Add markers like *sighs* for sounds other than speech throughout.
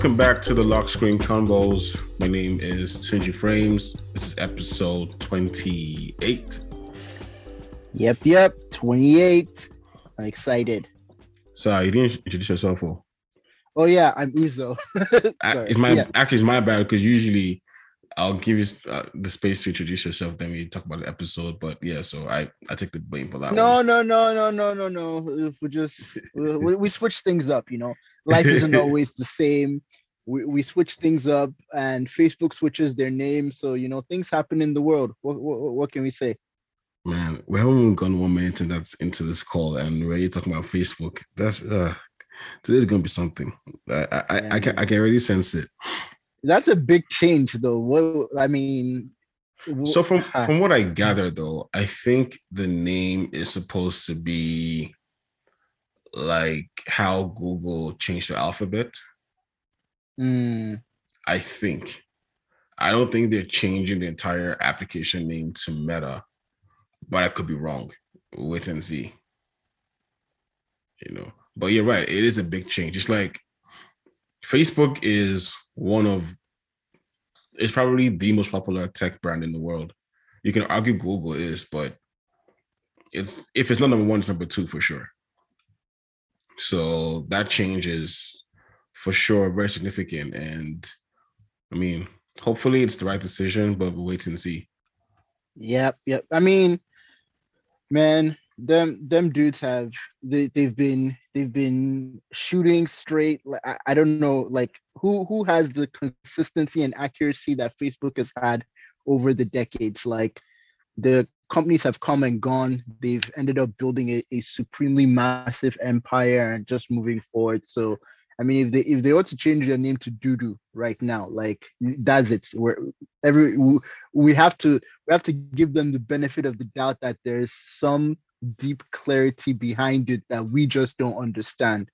Welcome back to the Lock Screen Combos. My name is Tunji Frames. This is episode 28. Yep, yep, 28. I'm excited. Sorry, you didn't introduce yourself for. Oh yeah, I'm Uzo. *laughs* it's my yeah. actually it's my bad because usually I'll give you uh, the space to introduce yourself, then we talk about the episode. But yeah, so I I take the blame for that. No, one. no, no, no, no, no, no. If we just we, we switch things up, you know, life isn't *laughs* always the same. We, we switch things up, and Facebook switches their name, so you know things happen in the world. What what, what can we say? Man, we haven't even gone one minute and that's into this call, and we're talking about Facebook. That's uh today's gonna be something. I I, I can I can already sense it. That's a big change, though. What I mean. So from from what I gather, though, I think the name is supposed to be like how Google changed their alphabet. Mm. I think. I don't think they're changing the entire application name to Meta, but I could be wrong. Wait and see. You know, but you're right. It is a big change. It's like Facebook is one of it's probably the most popular tech brand in the world. You can argue Google is, but it's if it's not number one, it's number two for sure. So that change is for sure very significant. And I mean, hopefully it's the right decision, but we'll wait and see. Yep, yep. I mean, man, them them dudes have they, they've been they've been shooting straight I, I don't know like who who has the consistency and accuracy that facebook has had over the decades like the companies have come and gone they've ended up building a, a supremely massive empire and just moving forward so I mean, if they if they ought to change their name to Doodoo right now, like that's it. We're every we have to we have to give them the benefit of the doubt that there's some deep clarity behind it that we just don't understand.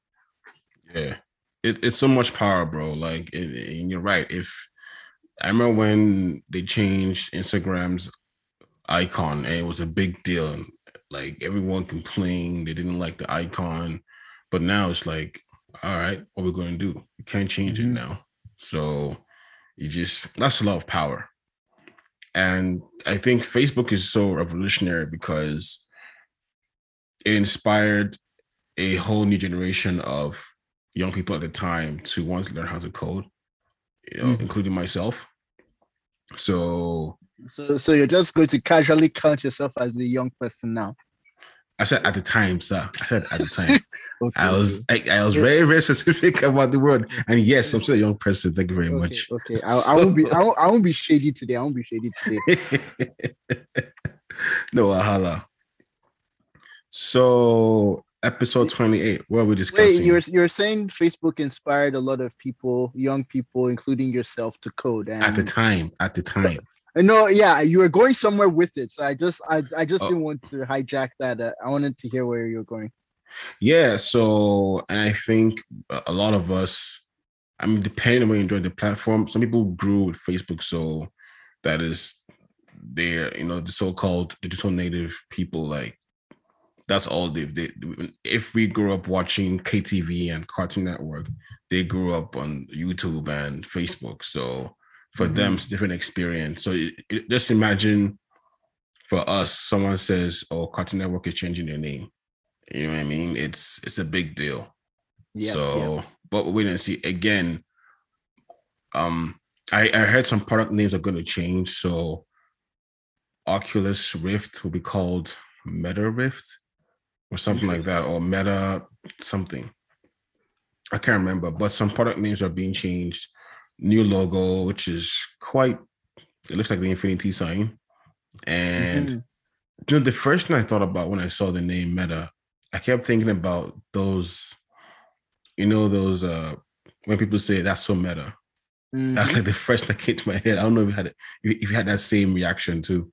Yeah, it, it's so much power, bro. Like, and you're right. If I remember when they changed Instagram's icon, and it was a big deal. Like everyone complained they didn't like the icon, but now it's like, all right, what we're going to do? You can't change mm-hmm. it now. So you just that's a lot of power. And I think Facebook is so revolutionary because it inspired a whole new generation of young people at the time to want to learn how to code, you know, mm-hmm. including myself. So, so, so you're just going to casually count yourself as the young person now. I said at the time, sir. I said at the time. *laughs* okay, I was I, I, was very very specific about the word, and yes, I'm still a young person. Thank you very okay, much. Okay, I, so... I won't be I won't, I won't be shady today. I won't be shady today. *laughs* no, ahala. So episode 28, what are we discussing? Wait, you're you're saying Facebook inspired a lot of people, young people, including yourself, to code and... at the time. At the time. No, yeah, you were going somewhere with it. So I just I, I just oh. didn't want to hijack that. Uh, I wanted to hear where you're going. Yeah, so I think a lot of us, I mean, depending on where you enjoy the platform, some people grew with Facebook, so that is they're you know the so-called digital native people like that's all they, they if we grew up watching KTV and Cartoon Network, they grew up on YouTube and Facebook. So for mm-hmm. them, it's different experience. So it, it, just imagine for us, someone says, "Oh, Cartoon Network is changing their name." You know what I mean? It's it's a big deal. Yeah. So, but wait and see. Again, um, I I heard some product names are going to change. So, Oculus Rift will be called Meta Rift or something like that, or Meta something. I can't remember, but some product names are being changed. New logo, which is quite, it looks like the infinity sign. And mm-hmm. you know, the first thing I thought about when I saw the name Meta, I kept thinking about those, you know, those uh when people say that's so meta. Mm-hmm. That's like the first that came to my head. I don't know if you had if you had that same reaction too.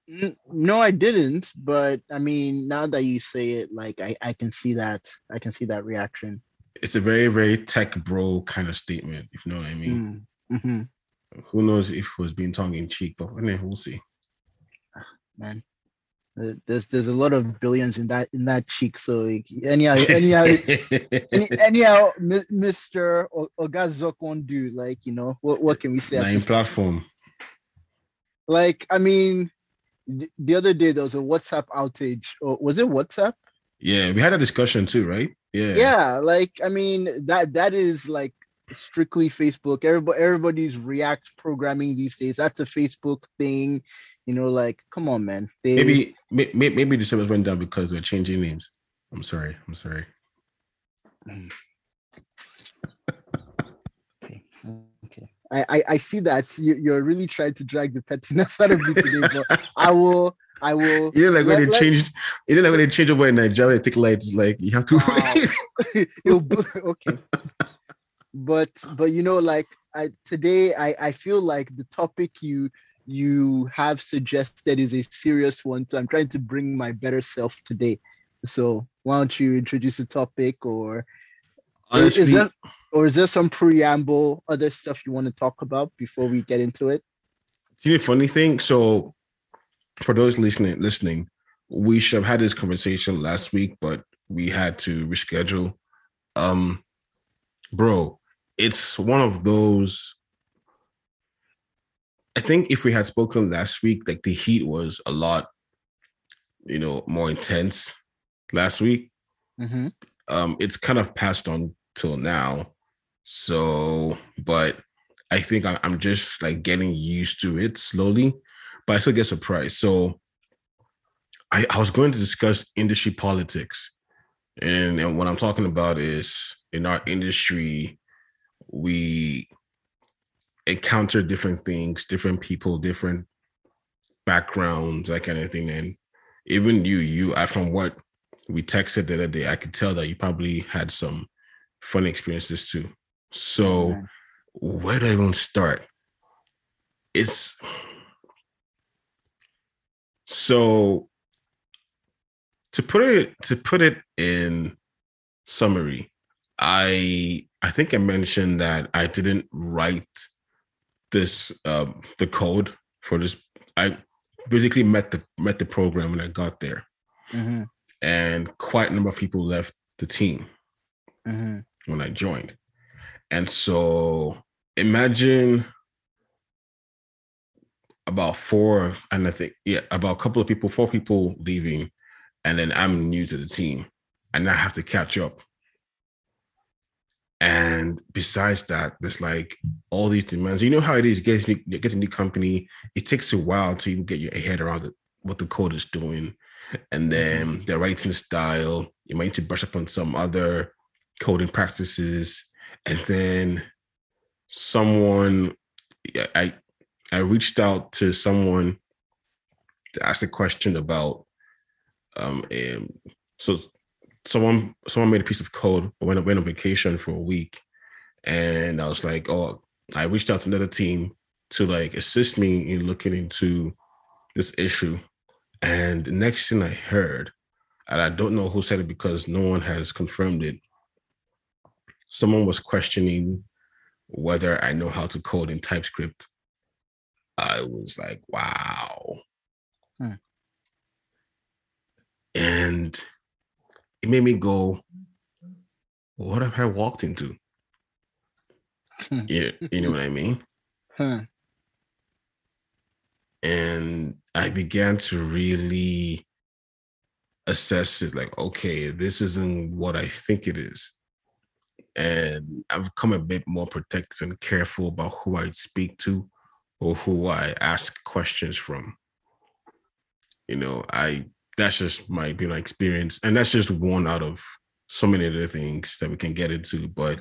No, I didn't. But I mean, now that you say it, like I, I can see that. I can see that reaction. It's a very, very tech bro kind of statement, if you know what I mean. Mm, mm-hmm. Who knows if it was being tongue in cheek, but anyway, we'll see. Man. There's there's a lot of billions in that in that cheek. So anyhow, anyhow, any, *laughs* anyhow, Mr. O- Ogazok won't do. Like you know, what what can we say? Nine platform. like i mean the other day there was a whatsapp outage or was it whatsapp Yeah, we had a discussion too, right? Yeah. yeah, like i mean that that is like strictly facebook everybody everybody's react programming these days that's a facebook thing you know like come on man they, Maybe may- may- maybe the servers went down because we're changing names. I'm sorry. I'm sorry. okay okay i i, I see that you, you're really trying to drag the pettiness out of me today but i will i will You know, like when they changed, you know, like when they change over in Nigeria, they take lights, like you have to. Wow. *laughs* *laughs* Okay but but you know like i today i i feel like the topic you you have suggested is a serious one so i'm trying to bring my better self today so why don't you introduce the topic or is- is Honestly, there, or is there some preamble other stuff you want to talk about before we get into it you know, funny thing. So, for those listening, listening, we should have had this conversation last week, but we had to reschedule. Um, bro, it's one of those. I think if we had spoken last week, like the heat was a lot, you know, more intense last week. Mhm. um it's kind of passed on till now so but i think i'm just like getting used to it slowly but i still get surprised so i, I was going to discuss industry politics and, and what i'm talking about is in our industry we encounter different things different people different backgrounds that kind of thing and even you you I, from what we texted the other day, I could tell that you probably had some fun experiences too. So man. where do I even start? It's so to put it to put it in summary, I I think I mentioned that I didn't write this um the code for this. I basically met the met the program when I got there Mhm. and quite a number of people left the team Mhm. when I joined. And so imagine about four, and I think, yeah, about a couple of people, four people leaving, and then I'm new to the team, and I have to catch up. And besides that, there's like all these demands. You know how it is, you get, you a new company, it takes a while to even get your head around it, what the code is doing and then the writing style. You might need to brush up on some other coding practices, and then someone, I I reached out to someone to ask a question about um, um so someone someone made a piece of code but went went on vacation for a week, and I was like, oh, I reached out to another team to like assist me in looking into this issue and the next thing I heard, and I don't know who said it because no one has confirmed it, someone was questioning whether I know how to code in TypeScript. I was like, wow. Hmm. And it made me go, what have I walked into? Hmm. Yeah, you know what I mean? Huh. and I began to really assess it like, okay, this isn't what I think it is. And I've become a bit more protective and careful about who I speak to or who I ask questions from. You know, I that's just my you know experience, and that's just one out of so many other things that we can get into. But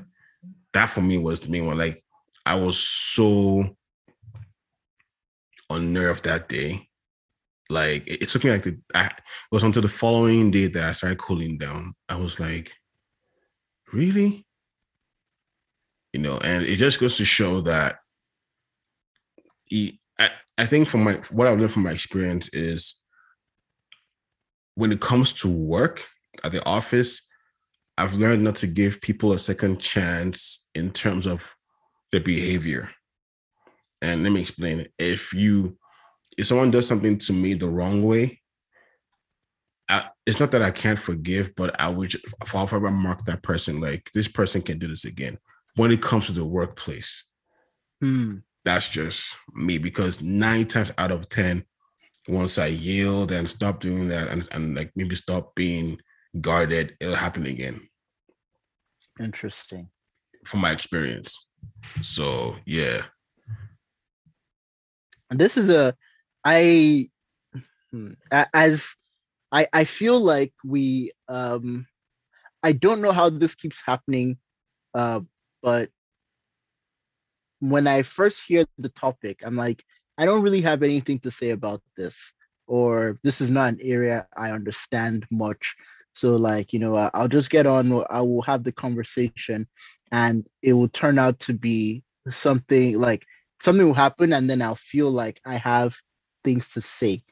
that for me was the main one. Like I was so unnerved that day. Like it, it took me like the I, it was until the following day that I started cooling down. I was like, really? You know, and it just goes to show that he, I, I think from my what I've learned from my experience is when it comes to work at the office, I've learned not to give people a second chance in terms of their behavior. And let me explain. If you if someone does something to me the wrong way, I, it's not that I can't forgive, but I would just, if I ever mark that person like this person can do this again. When it comes to the workplace, Hmm. that's just me because nine times out of ten, once I yield and stop doing that and, and like maybe stop being guarded, it'll happen again Interesting. from my experience. So yeah. And this is a I hmm, as I I feel like we um I don't know how this keeps happening uh but when I first hear the topic I'm like I don't really have anything to say about this or this is not an area I understand much so like you know I'll just get on I will have the conversation and it will turn out to be something like something will happen and then I'll feel like I have things to say.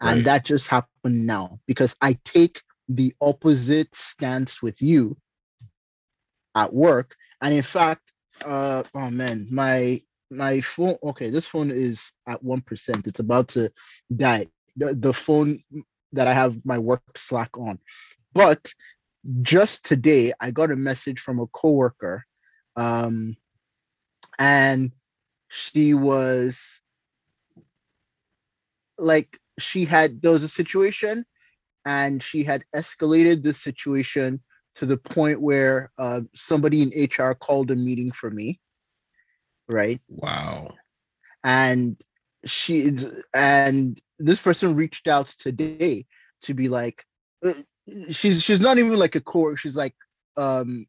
And Right. that just happened now because I take the opposite stance with you at work. And in fact, uh oh man, my my phone okay, this phone is at 1%. It's about to die. The, the phone that I have my work Slack on. But just today I got a message from a coworker um and she was like she had there was a situation and she had escalated the situation to the point where uh, somebody in hr called a meeting for me right? Wow. and she is and this person reached out today to be like uh, she's she's not even like a core she's like um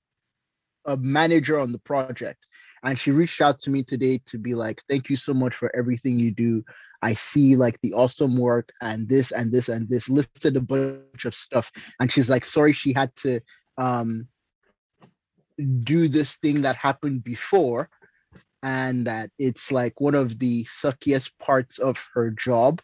a manager on the project. And she reached out to me today to be like thank you so much for everything you do. I see like the awesome work and this and this and this listed a bunch of stuff. And she's like sorry she had to um do this thing that happened before and that it's like one of the suckiest parts of her job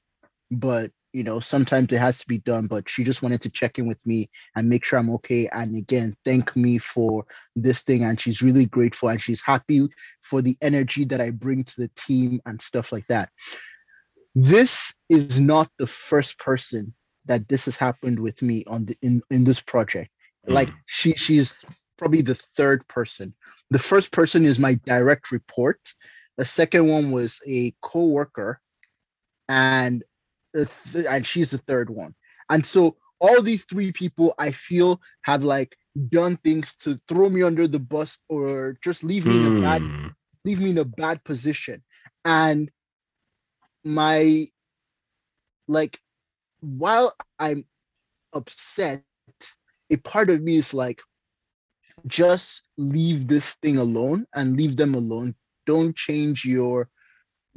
but you know sometimes it has to be done but she just wanted to check in with me and make sure i'm okay and again thank me for this thing and she's really grateful and she's happy for the energy that i bring to the team and stuff like that. This is not the first person that this has happened with me on the in in this project. Like Mm. she she's probably the third person the first person is my direct report. The second one was a co-worker and th- and she's the third one. And so all these three people i feel have like done things to throw me under the bus or just leave me in a bad Hmm. leave me in a bad position. And my like while i'm upset a part of me is like just leave this thing alone and leave them alone. Don't change your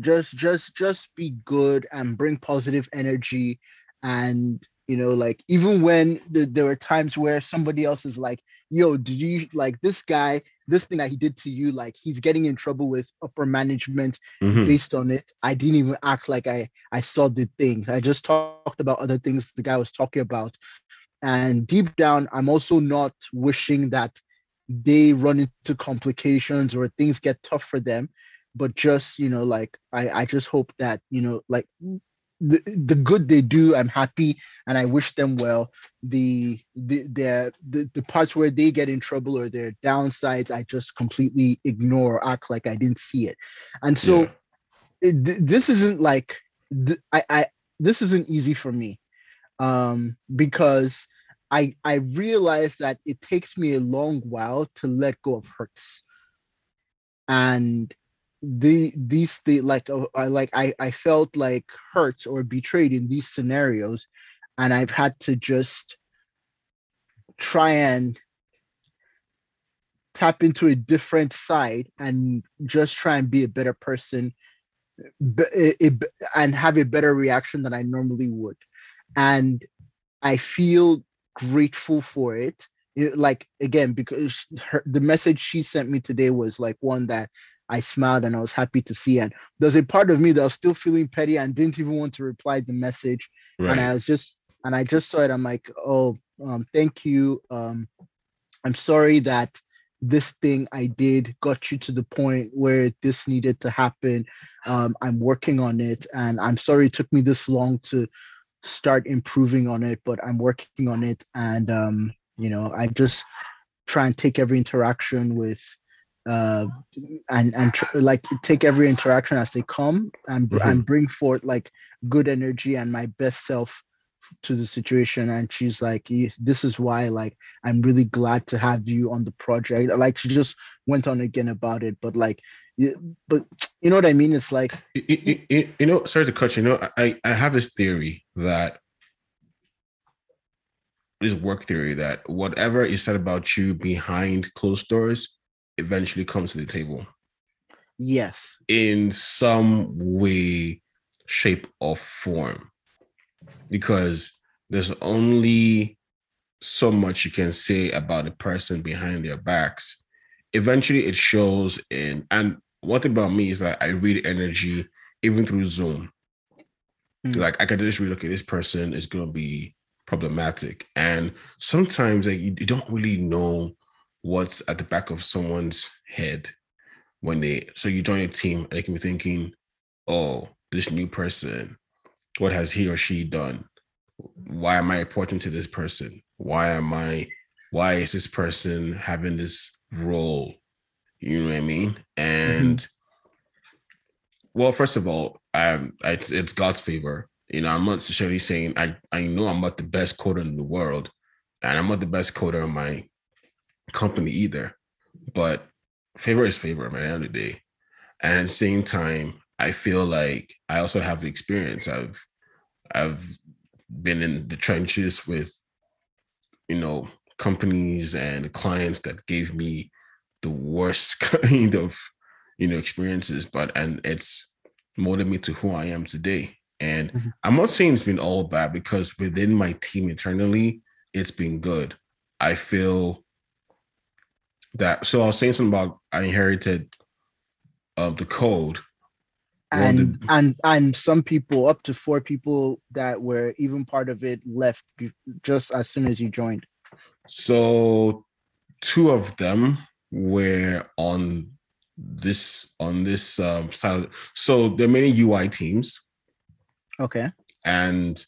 just just just be good and bring positive energy. And you know like even when the, there were times where somebody else is like yo did you like this guy this thing that he did to you like he's getting in trouble with upper management Mhm. based on it. I didn't even act like i i saw the thing. I just talked about other things the guy was talking about. And deep down i'm also not wishing that they run into complications or things get tough for them. But just you know like i i just hope that you know like the, the good they do i'm happy and i wish them well. The the their the, the parts where they get in trouble or their downsides i just completely ignore or act like i didn't see it. And so Yeah. it, th- this isn't like th- I, I this isn't easy for me. Um because i i realize that it takes me a long while to let go of hurts and the these the like uh, I like I I felt like hurt or betrayed in these scenarios, and I've had to just try and tap into a different side and just try and be a better person it- it- and have a better reaction than I normally would. And I feel grateful for it. It- like again, because her, the message she sent me today was like one that I smiled and I was happy to see. And there's a part of me that was still feeling petty and didn't even want to reply the message. And I was just and I just saw it. I'm like, oh, um, thank you. Um, I'm sorry that this thing I did got you to the point where this needed to happen. Um, I'm working on it, and I'm sorry it took me this long to start improving on it, but I'm working on it. And, um, you know, I just try and take every interaction with, uh, and, and tr- like take every interaction as they come and, mm-hmm. and bring forth like good energy and my best self to the situation and she's like this is why like i'm really glad to have you on the project. Like she just went on again about it but like but you know what i mean? It's like you, you, you know sorry to cut you, you know i i have this theory that this work theory that whatever is said about you behind closed doors eventually comes to the table. Yes. In some way shape or form because there's only so much you can say about a person behind their backs. Eventually, it shows in. And what about me is that I read energy even through Zoom. Mm. Like I can just read, okay, this person is going to be problematic, and sometimes like, you, you don't really know what's at the back of someone's head when they. So you join a team, and they can be thinking, "Oh, this new person what has he or she done? Why am I important to this person? Why am I, why is this person having this role? You know what I mean? And mm-hmm. well, first of all, um, it's, it's God's favor. You know, I'm not necessarily saying I, I know I'm not the best coder in the world, and I'm not the best coder in my company either. But favor is favor, man, at the end of the day. And at the same time, I feel like I also have the experience. I've I've been in the trenches with you know companies and clients that gave me the worst *laughs* kind of you know experiences but and it's molded me to who I am today. And mm-hmm. I'm not saying it's been all bad because within my team internally, it's been good. I feel that so I was saying something about I inherited uh, the code and well, and and some people up to four people that were even part of it left just as soon as you joined. So two of them were on this on this um side so there are many ui teams. Okay. And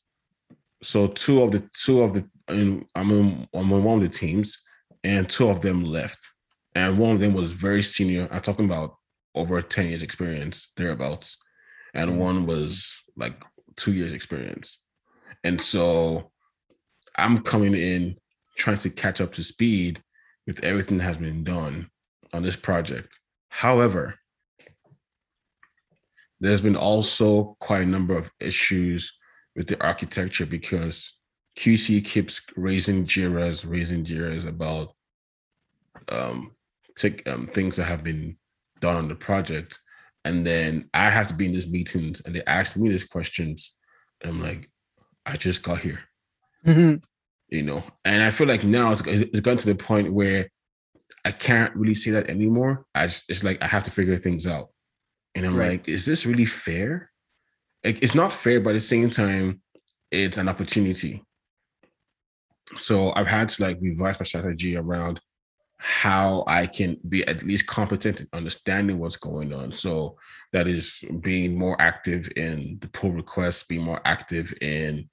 so two of the two of the i'm on, I'm on one of the teams and two of them left. And one of them was very senior i'm talking about over 10 years experience thereabouts. And mm-hmm. one was like two years experience. And so i'm coming in trying to catch up to speed with everything that has been done on this project. However there's been also quite a number of issues with the architecture because QC keeps raising JIRAs, raising JIRAs about um, um, things that have been done on the project. And then I have to be in these meetings and they ask me these questions. And I'm like, I just got here. Mm-hmm. You know, and I feel like now it's, it's gotten to the point where I can't really say that anymore. I just, it's like I have to figure things out. And I'm right. like, is this really fair? Like, it's not fair, but at the same time, it's an opportunity. So I've had to like revise my strategy around how I can be at least competent in understanding what's going on. So that is being more active in the pull requests, being more active in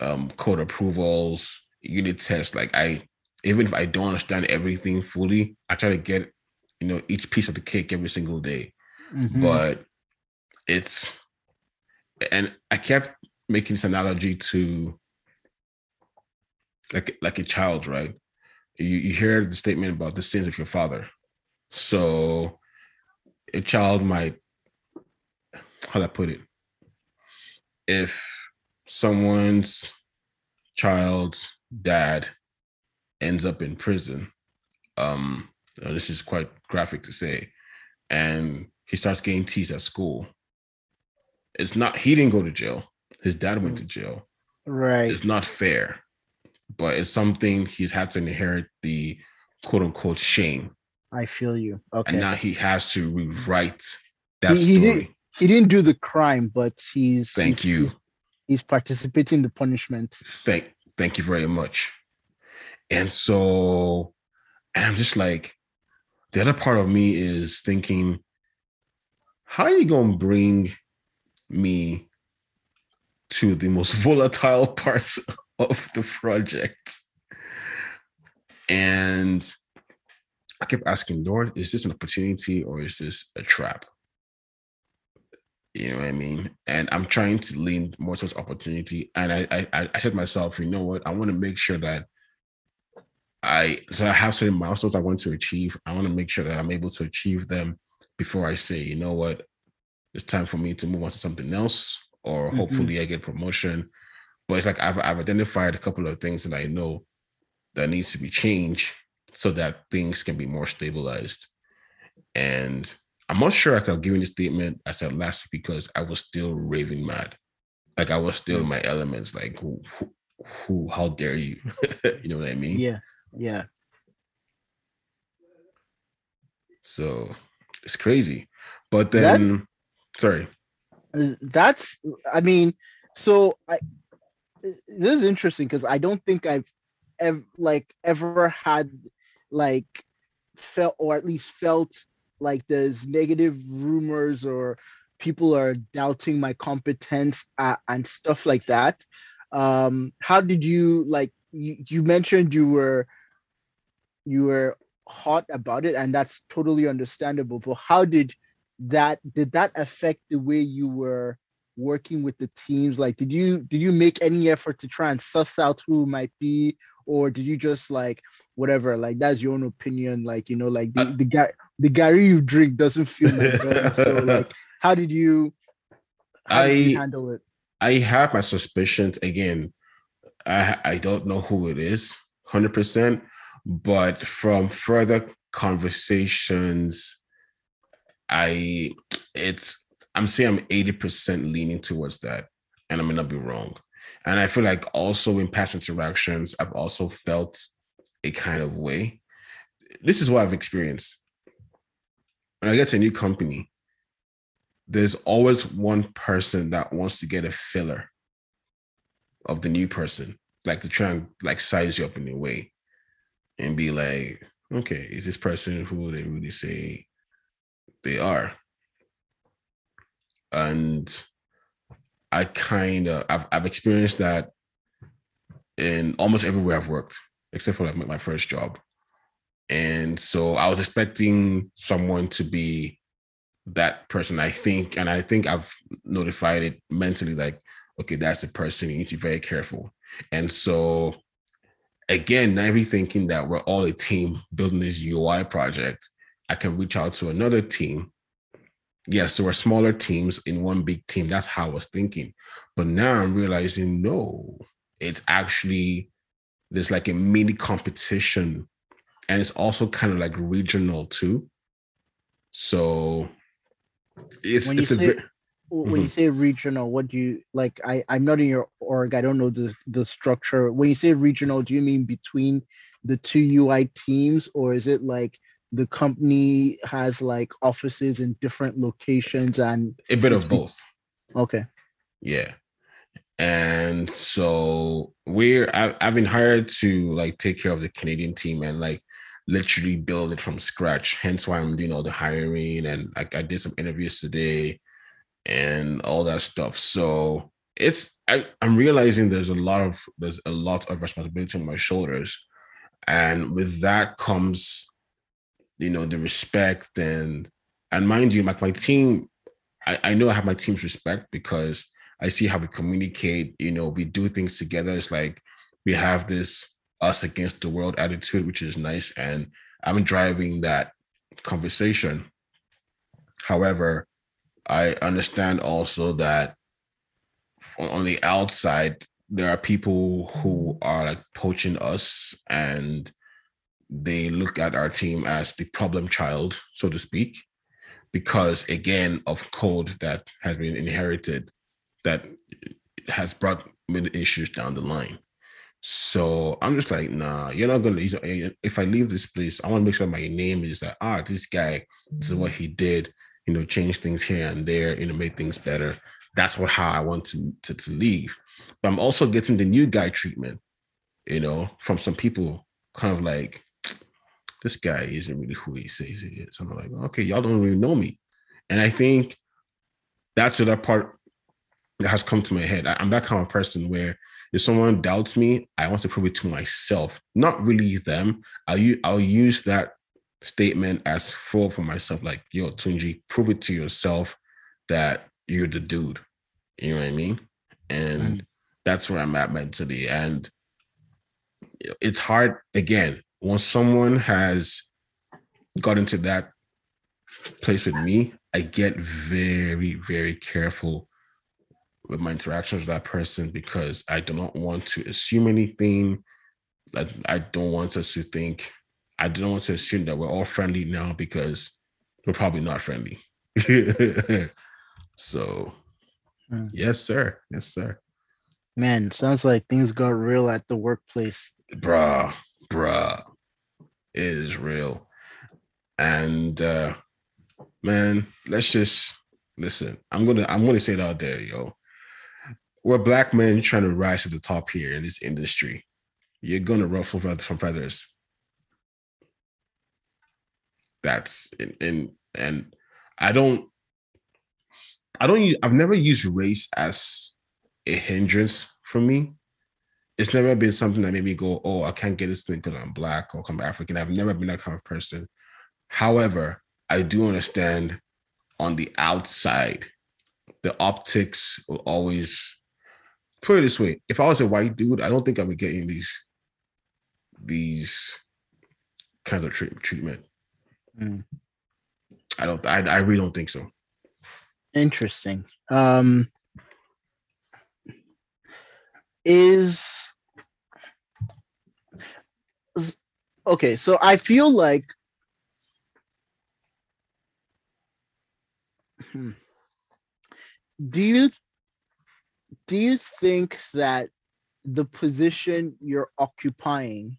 um, code approvals, unit tests. Like I, even if I don't understand everything fully, I try to get, you know, each piece of the cake every single day. Mm-hmm. But it's, and I kept making this analogy to like like a child, right? You, you hear the statement about the sins of your father. So a child might, how do I put it? If someone's child's dad ends up in prison, um, this is quite graphic to say, and he starts getting teased at school. It's not, he didn't go to jail. His dad went to jail. Right. It's not fair but it's something he's had to inherit the quote unquote shame. I feel you. Okay. And now he has to rewrite that he, story. He didn't, he didn't do the crime, but he's thank he's, you. He's, he's participating in the punishment. Thank thank you very much. And so, and I'm just like, the other part of me is thinking, how are you gonna bring me to the most *laughs* volatile parts *laughs* of the project. And I kept asking, Lord, is this an opportunity or is this a trap? You know what I mean? And I'm trying to lean more towards opportunity. And I I, I said to myself, you know what? I want to make sure that I so I have certain milestones I want to achieve. I want to make sure that I'm able to achieve them before I say, you know what, it's time for me to move on to something else, or mm-hmm. hopefully I get promotion. But it's like I've I've identified a couple of things that I know that needs to be changed so that things can be more stabilized. And I'm not sure I could have given this statement I said last week because I was still raving mad. Like I was still in my elements. Like who, who, who how dare you? *laughs* you know what I mean? Yeah. Yeah. So it's crazy. But then, that, sorry. Uh, that's, I mean, so I, this is interesting because I don't think I've ever like ever had like felt or at least felt like there's negative rumors or people are doubting my competence and stuff like that. Um, how did you like? You, you mentioned you were you were hot about it and that's totally understandable but how did that did that affect the way you were working with the teams? Like did you did you make any effort to try and suss out who might be? Or did you just like whatever like that's your own opinion like you know like the, uh, the guy the Gary you drink doesn't feel like *laughs* so like how did you how I did you handle it? I have my suspicions. Again I I don't know who it is 100% but from further conversations, I it's I'm saying I'm 80% leaning towards that. And I may not be wrong. And I feel like also in past interactions, I've also felt a kind of way. This is what I've experienced. When I get to a new company, there's always one person that wants to get a filler of the new person, like to try and like size you up in a way and be like, okay, is this person who they really say they are? And I kind of I've I've experienced that in almost everywhere I've worked, except for like my first job. And so I was expecting someone to be that person. I think, and I think I've notified it mentally, like, okay, that's the person. You need to be very careful. And so again, be thinking that we're all a team building this UI project. I can reach out to another team. Yes, there were smaller teams in one big team. That's how I was thinking. But now I'm realizing no, it's actually there's like a mini competition and it's also kind of like regional too. So it's, when it's a say, when mm-hmm. you say regional what do you like i i'm not in your org i don't know the the structure when you say regional do you mean between the two ui teams or is it like the company has like offices in different locations and a bit of both okay yeah and so we're I, i've been hired to like take care of the canadian team and like literally build it from scratch hence why i'm doing all the hiring and like i did some interviews today and all that stuff. So it's I, I'm realizing there's a lot of there's a lot of responsibility on my shoulders. And with that comes, you know, the respect and and mind you, like my team, I, I know I have my team's respect because I see how we communicate, you know, we do things together. It's like we have this us against the world attitude, which is nice. And I'm driving that conversation. However, I understand also that on the outside, there are people who are like poaching us and they look at our team as the problem child, so to speak, because again, of code that has been inherited that has brought many issues down the line. So I'm just like, nah, you're not gonna. If I leave this place, I want to make sure my name is that ah, this guy, this is what he did you know, change things here and there, you know, make things better. That's what how I want to, to, to leave. But I'm also getting the new guy treatment, you know, from some people kind of like, this guy isn't really who he says he is. I'm like, okay, y'all don't really know me. And I think that's the other part that has come to my head. I, I'm that kind of person where if someone doubts me, I want to prove it to myself, not really them. I'll use, I'll use that statement as full for myself. Like, yo, Tunji, prove it to yourself that you're the dude. You know what I mean? And that's where I'm at mentally. And it's hard again once someone has got into that place with me, I get very, very careful with my interactions with that person because I do not want to assume anything. I, I don't want us to think, I don't want to assume that we're all friendly now because we're probably not friendly. *laughs* so, mm. yes, sir. Yes, sir. Man, sounds like things got real at the workplace. Bruh, bruh, is real. And uh man, let's just listen. I'm gonna I'm gonna say it out there, yo. We're black men trying to rise to the top here in this industry. You're gonna ruffle from feathers. That's and and, and I don't I don't use I've never used race as a hindrance for me. It's never been something that made me go, oh, I can't get this thing because I'm black or I'm African. I've never been that kind of person. However, I do understand on the outside, the optics will always put it this way. If I was a white dude, I don't think I would get in these these kinds of treat, treatment. Mm. I don't I, I really don't think so. Interesting. Um is okay, so I feel like Hmm. Do you do you think that the position you're occupying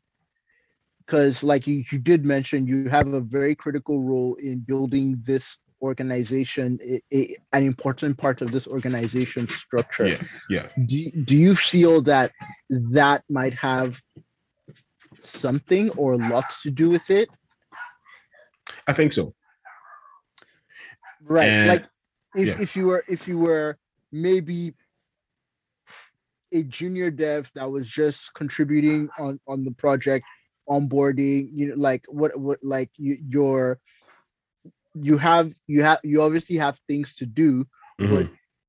because like you, you did mention you have a very critical role in building this organization it, it, an important part of this organization structure yeah yeah do, do you feel that that might have something or lots to do with it i think so Right. And, like if, yeah. if you were if you were maybe a junior dev that was just contributing on on the project onboarding you know like what what like you your you have you have you obviously have things to do mm-hmm. but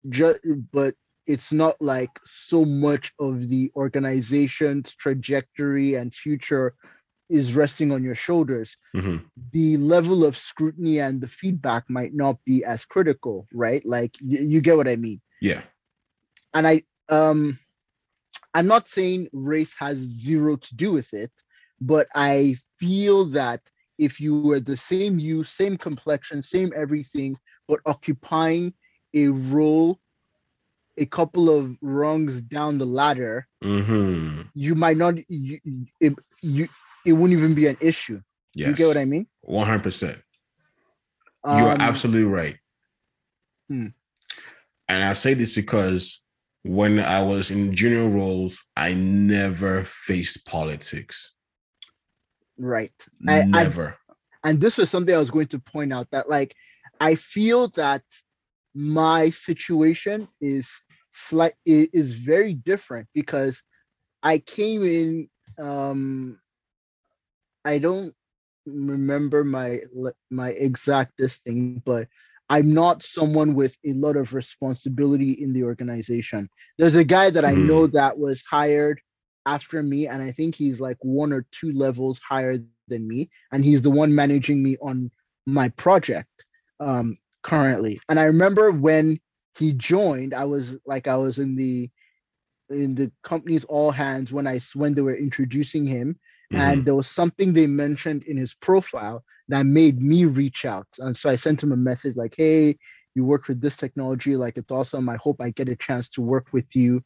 just but it's not like so much of the organization's trajectory and future is resting on your shoulders, mm-hmm. the level of scrutiny and the feedback might not be as critical, right? Like you, you get what I mean? Yeah. And I um I'm not saying race has zero to do with it, but I feel that if you were the same you, same complexion, same everything, but occupying a role a couple of rungs down the ladder, mm-hmm. you might not you, you it wouldn't even be an issue. Yes. You get what I mean? 100%. Um, You're absolutely right. Hmm. And I say this because when I was in junior roles, I never faced politics. Right. Never. I, and this was something I was going to point out that, like, I feel that my situation is slight is very different because I came in um I don't remember my my exact this thing, but I'm not someone with a lot of responsibility in the organization. There's a guy that I know that was hired after me, and I think he's like one or two levels higher than me, and he's the one managing me on my project um, currently. And I remember when he joined, I was like I was in the in the company's all hands when I when they were introducing him, Mm-hmm. And there was something they mentioned in his profile that made me reach out. And so I sent him a message like, hey, you worked with this technology, like it's awesome. I hope I get a chance to work with you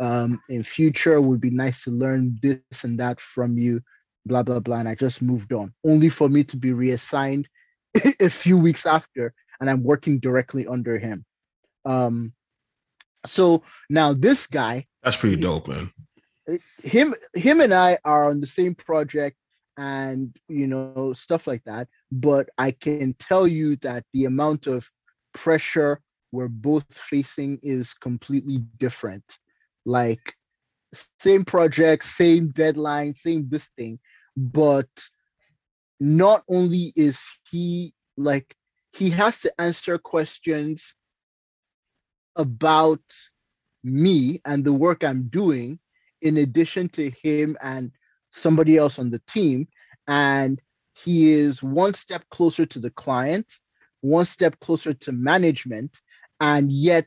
um, in future. It would be nice to learn this and that from you, blah, blah, blah. And I just moved on, only for me to be reassigned *laughs* a few weeks after, and I'm working directly under him. Um, so now this guy. That's pretty dope, man him him and I are on the same project and you know stuff like that but I can tell you that the amount of pressure we're both facing is completely different. Like same project, same deadline, same this thing, but not only is he like he has to answer questions about me and the work I'm doing, in addition to him and somebody else on the team. And he is one step closer to the client, one step closer to management. And yet,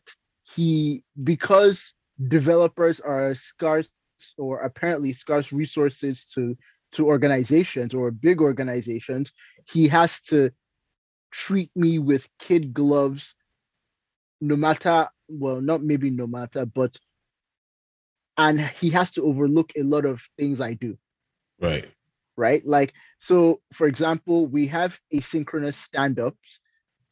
he, because developers are scarce or apparently scarce resources to to organizations or big organizations. He has to treat me with kid gloves no matter well not maybe no matter but and he has to overlook a lot of things i do. Right. Right? Like so for example we have asynchronous stand-ups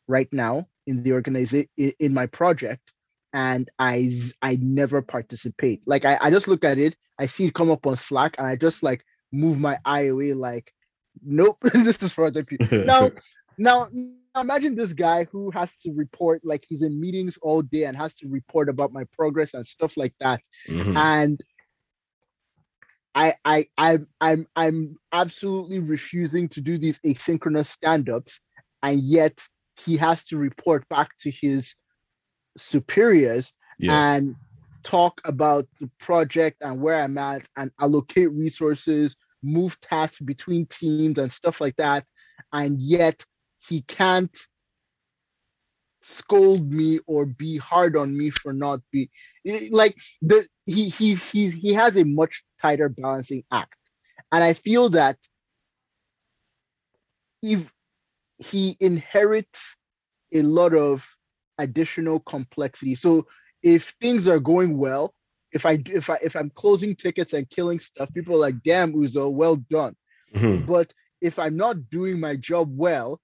right now in the organization in my project and i i never participate. Like I, I just look at it i see it come up on slack and i just like move my eye away like nope *laughs* this is for other *laughs* people. Now now imagine this guy who has to report like he's in meetings all day and has to report about my progress and stuff like that. Mm-hmm. and I, I I'm I'm I'm absolutely refusing to do these asynchronous stand-ups and yet he has to report back to his superiors yeah. and talk about the project and where I'm at and allocate resources, move tasks between teams and stuff like that. And yet he can't scold me or be hard on me for not be eh, like the he he he he has a much tighter balancing act and i feel that if he inherits a lot of additional complexity so if things are going well if i if i if i'm closing tickets and killing stuff people are like damn uzo well done mm-hmm. but if i'm not doing my job well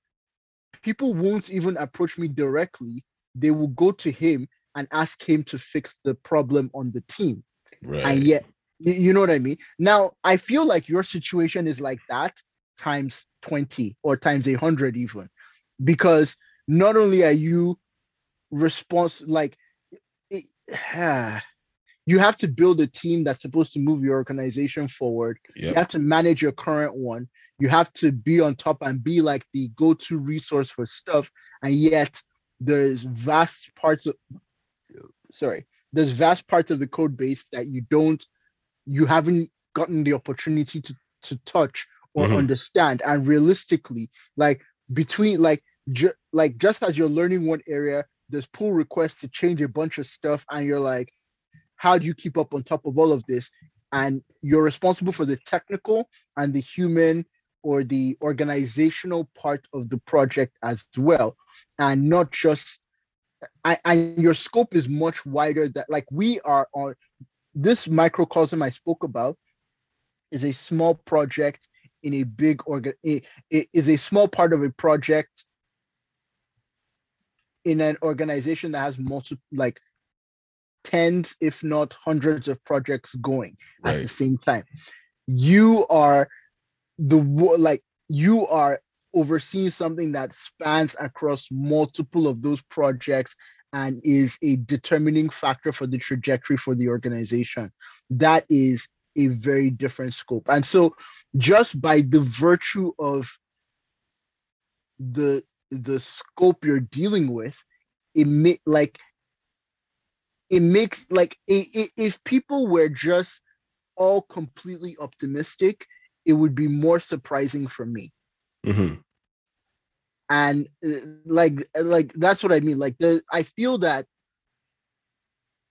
people won't even approach me directly. They will go to him and ask him to fix the problem on the team. Right. And yet, you know what I mean? Now, I feel like your situation is like that times 20 or times 100 even because not only are you response like it, *sighs* you have to build a team that's supposed to move your organization forward. Yep. You have to manage your current one. You have to be on top and be like the go-to resource for stuff. And yet there's vast parts of sorry, there's vast parts of the code base that you don't you haven't gotten the opportunity to to touch or mm-hmm. understand. And realistically, like between like ju- like just as you're learning one area, there's pull requests to change a bunch of stuff, and you're like, how do you keep up on top of all of this? And you're responsible for the technical and the human or the organizational part of the project as well and not just and your scope is much wider that like we are on this microcosm i spoke about is a small project in a big organ it is a small part of a project in an organization that has multiple like tens, if not hundreds of projects going right. at the same time. You are the like you are overseeing something that spans across multiple of those projects and is a determining factor for the trajectory for the organization. That is a very different scope. And so just by the virtue of the the scope you're dealing with, it may like it makes like it. if people were just all completely optimistic it would be more surprising for me mm-hmm. and uh, like like that's what i mean like the i feel that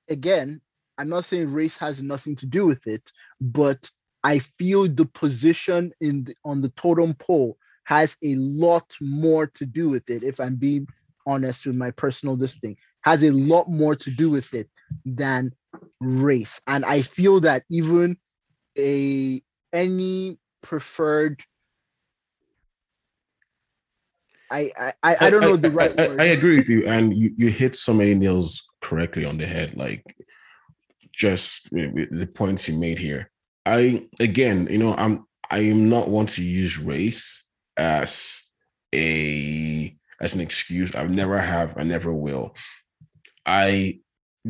again i'm not saying race has nothing to do with it but i feel the position in the, on the totem pole has a lot more to do with it if i'm being honest with my personal thing has a lot more to do with it than race. And I feel that even a any preferred I I, I don't know the right I, I, I, agree with you, and you, you hit so many nails correctly on the head. Like just the points you made here. I again, you know, I'm I am not want to use race as a as an excuse. I've never have, I never will. I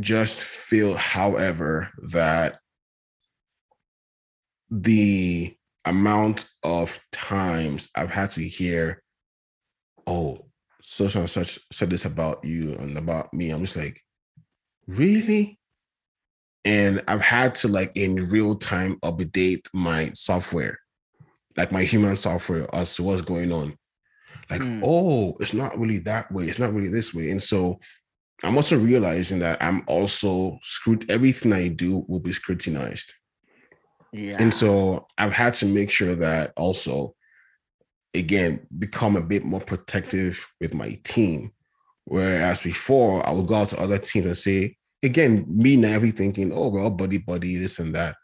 just feel, however, that the amount of times I've had to hear, oh, such and such said this about you and about me. I'm just like, really? And I've had to like in real time update my software, like my human software as to what's going on. Like, mm. oh, it's not really that way. It's not really this way. And so I'm also realizing that I'm also screwed. Everything I do will be scrutinized. Yeah. And so I've had to make sure that also, again, become a bit more protective with my team. Whereas before, I would go out to other teams and say, again, me naively thinking, oh, well, buddy, buddy, this and that.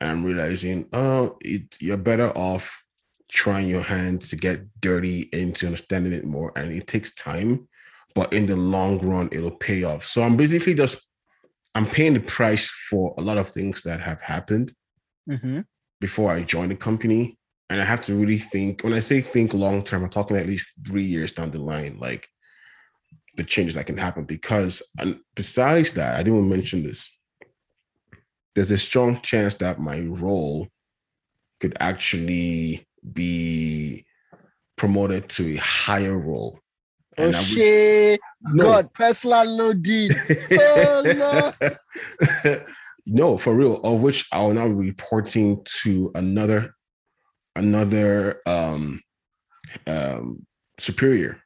And I'm realizing, oh, it, you're better off trying your hand to get dirty into understanding it more. And it takes time, but in the long run, it'll pay off. So I'm basically just, I'm paying the price for a lot of things that have happened mm-hmm. before I joined the company. And I have to really think, when I say think long term, I'm talking at least three years down the line, like the changes that can happen. Because and besides that, I didn't mention this. There's a strong chance that my role could actually be promoted to a higher role. Oh and shit! No. God, oh, *laughs* no. no, for real. Of which I will now be reporting to another, another um, um, superior.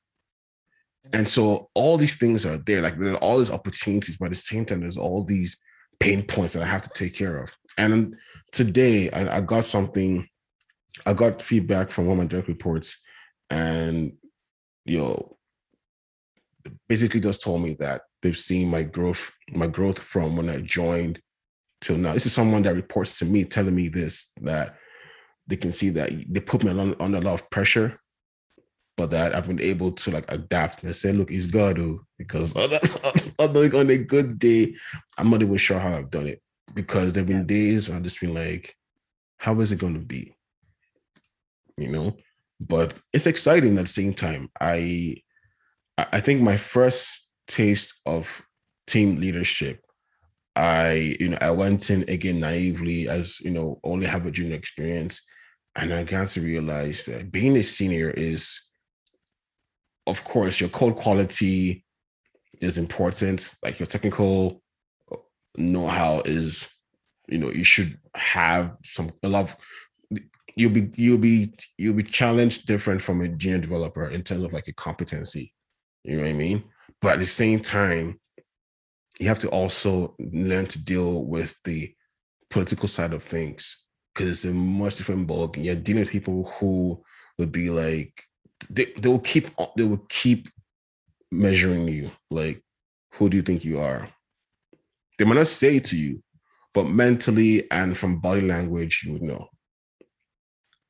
And so all these things are there. Like there are all these opportunities, but at the same time, there's all these pain points that I have to take care of. And today, I, I got something. I got feedback from one of my direct reports, and you know, basically just told me that they've seen my growth, my growth from when I joined till now. This is someone that reports to me telling me this that they can see that they put me on, under a lot of pressure, but that I've been able to like adapt and say, look, it's God who because on, *laughs* on a good day, I'm not even sure how I've done it because there've been yeah. days where I've just been like, how is it going to be? You know, but it's exciting at the same time. I I think my first taste of team leadership I, you know, I went in again naively as, you know, only have a junior experience. And I got to realize that being a senior is, of course, your code quality is important. Like your technical uh, know-how is, you know, you should have some a lot of you'll be you'll be you'll be challenged different from a junior developer in terms of like a competency. You know what I mean? But at the same time, you have to also learn to deal with the political side of things because it's a much different ballgame. You're dealing with people who would be like they, they will keep they will keep measuring you like who do you think you are? They might not say to you but mentally and from body language you would know.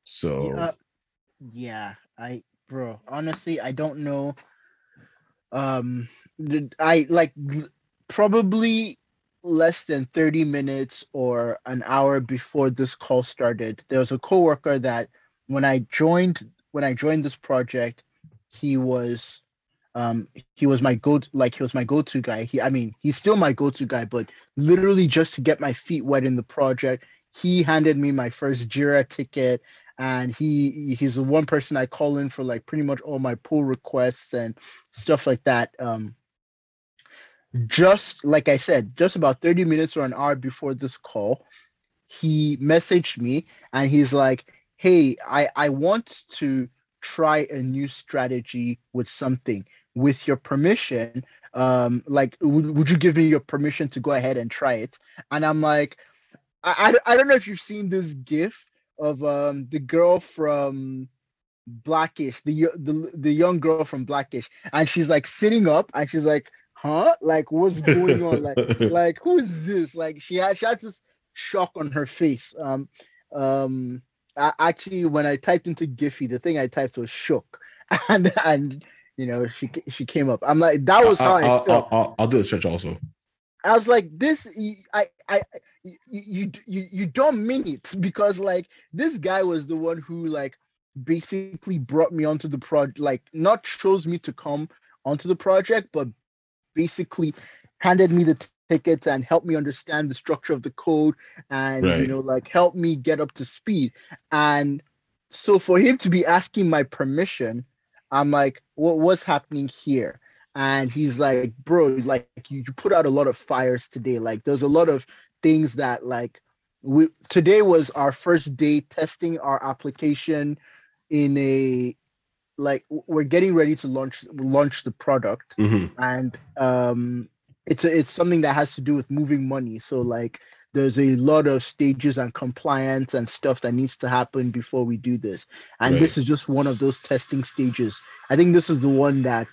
So yeah, yeah i bro honestly i don't know. Um i like probably less than 30 minutes or an hour before this call started there was a coworker that when i joined when i joined this project he was um he was my go like he was my go-to guy. He i mean he's still my go-to guy but literally just to get my feet wet in the project he handed me my first jira ticket and he he's the one person i call in for like pretty much all my pull requests and stuff like that um just like I said, just about 30 minutes or an hour before this call, he messaged me and he's like, Hey, I, I want to try a new strategy with something. With your permission, um, like, would, would you give me your permission to go ahead and try it? And I'm like, I, I, I don't know if you've seen this GIF of um, the girl from Blackish, the, the the young girl from Blackish, and she's like sitting up and she's like huh? Like what's going on? Like *laughs* like who is this? Like she had she had this shock on her face. Um um I, actually when I typed into Giphy, the thing I typed was shook. *laughs* And and you know she she came up. I'm like that was how I, I, I felt. I'll, I'll do the search also. I was like, this, I, I, you, you, you, you don't mean it *laughs* because like this guy was the one who like basically brought me onto the project, like not chose me to come onto the project, but basically handed me the tickets and help me understand the structure of the code and Right. you know like help me get up to speed and so for him to be asking my permission i'm like what what's happening here and he's like bro like you, you put out a lot of fires today like there's a lot of things that like we today was our first day testing our application in a like we're getting ready to launch launch the product Mhm. and um it's a, it's something that has to do with moving money. So like there's a lot of stages and compliance and stuff that needs to happen before we do this. And this is just one of those testing stages. I think this is the one that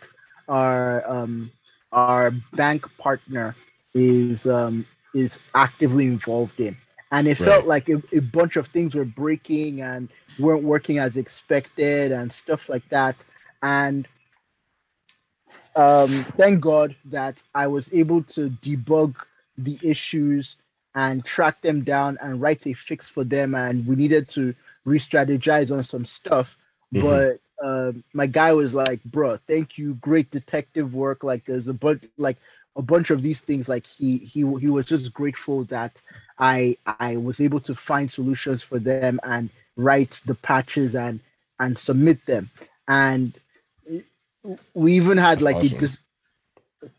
our um our bank partner is um is actively involved in. And it felt like a, a bunch of things were breaking and weren't working as expected and stuff like that. And um thank god that i was able to debug the issues and track them down and write a fix for them and we needed to re-strategize on some stuff. Mhm. but um my guy was like bro thank you. Great detective work. Like there's a bunch like a bunch of these things. Like he he he was just grateful that i i was able to find solutions for them and write the patches and and submit them. And we even had That's like awesome. it just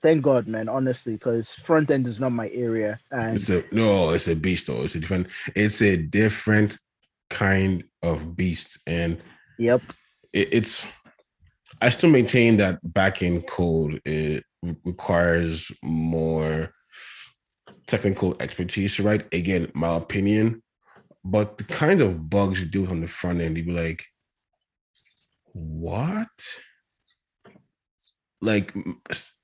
thank god man honestly because front end is not my area and It's a no, it's a beast though. It's a different, it's a different kind of beast. And yep it, it's I still maintain that back-end code it requires more technical expertise, right? Again, my opinion. But the kind of bugs you do on the front end, you'd be like, what? Like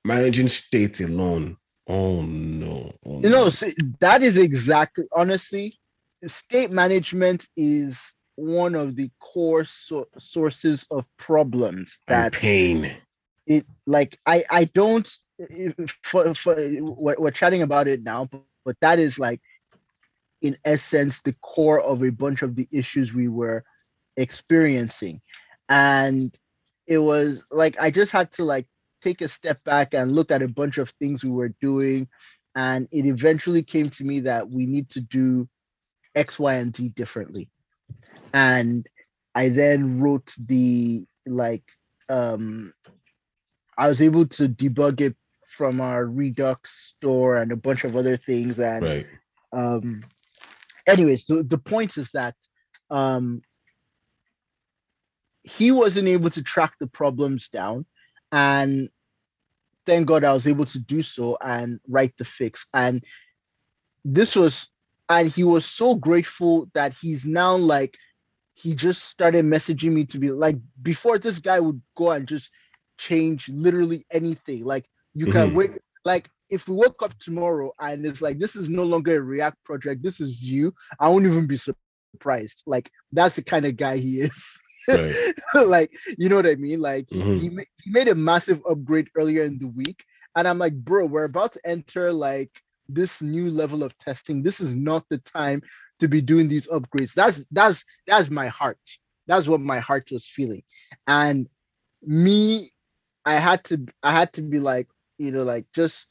managing states alone. Oh no. Oh, you know no. see, that is exactly honestly state management is one of the core so- sources of problems and that pain. it like i i don't for, for we're, we're chatting about it now but, but that is like in essence the core of a bunch of the issues we were experiencing and it was like i just had to like take a step back and look at a bunch of things we were doing and it eventually came to me that we need to do x y and z differently and i then wrote the like um i was able to debug it from our redux store and a bunch of other things and Right. um anyways so the point is that um he wasn't able to track the problems down and thank god i was able to do so and write the fix. And this was and he was so grateful that he's now like he just started messaging me to be like before this guy would go and just change literally anything. Like you can Mhm. wait like if we woke up tomorrow and it's like this is no longer a react project this is Vue i won't even be surprised. Like that's the kind of guy he is *laughs* Right. *laughs* like you know what i mean? Like Mhm. he, ma- he made a massive upgrade earlier in the week and i'm like bro we're about to enter like this new level of testing. This is not the time to be doing these upgrades. That's that's that's my heart. That's what my heart was feeling. And me i had to i had to be like you know like just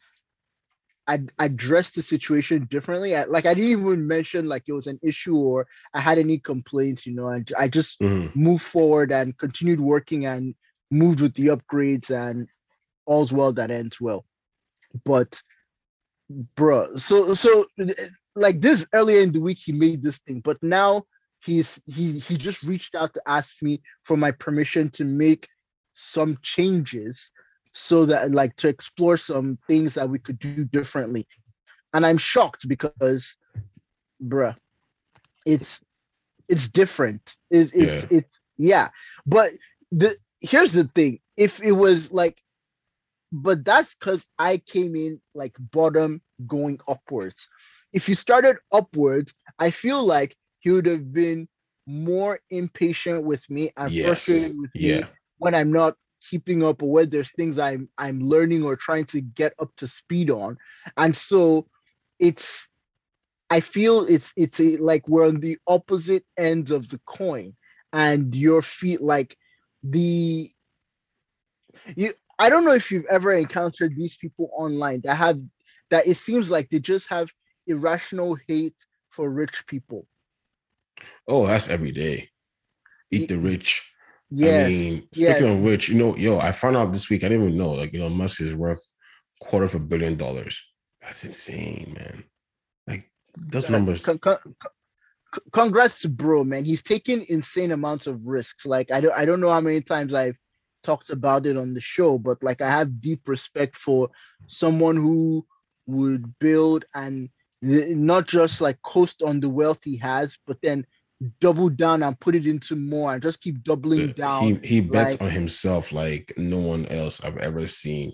I addressed the situation differently. I, like I didn't even mention like it was an issue or I had any complaints. You know, and I just Mhm. moved forward and continued working and moved with the upgrades and all's well that ends well. But bro, so so like this earlier in the week he made this thing, but now he's he he just reached out to ask me for my permission to make some changes so that like to explore some things that we could do differently. And I'm shocked because bruh, it's it's different. It's it's it's yeah. But the here's the thing. If it was like but that's because I came in like bottom going upwards. If you started upwards, I feel like he would have been more impatient with me and Yes. frustrated with me Yeah. when I'm not keeping up or when there's things I'm I'm learning or trying to get up to speed on. And so it's I feel it's it's a, like we're on the opposite ends of the coin and your feet like the you I don't know if you've ever encountered these people online that have that it seems like they just have irrational hate for rich people. Oh, that's every day. Eat the rich. Yes. I mean, speaking yes. of which, you know, yo, I found out this week. I didn't even know. Like, you know, Musk is worth quarter of a billion dollars. That's insane, man. Like those numbers. con- con- con- congrats bro, man. He's taking insane amounts of risks. Like I don't I don't know how many times I've talked about it on the show, but like I have deep respect for someone who would build and eh, not just like coast on the wealth he has, but then double down and put it into more and just keep doubling down. He he bets like- on himself like no one else I've ever seen,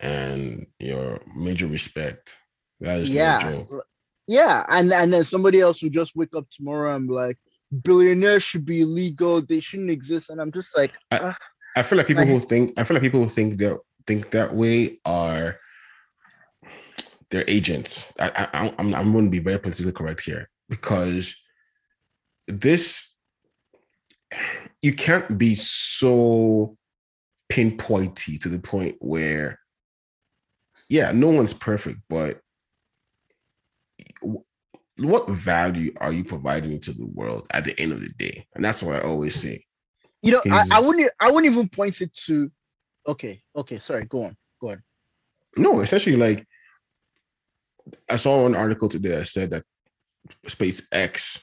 and your major respect. That is yeah no joke. yeah and and then somebody else will just wake up tomorrow and be like billionaires should be illegal they shouldn't exist and i'm just like I- I feel like people Like- who think I feel like people who think that think that way are they're agents. I, I I'm I'm going to be very politically correct here because this you can't be so pinpointy to the point where yeah, no one's perfect, but what value are you providing to the world at the end of the day? And that's what I always say. you know I, I wouldn't i wouldn't even point it to okay okay sorry go on go on No, essentially, like I saw an article today that said that SpaceX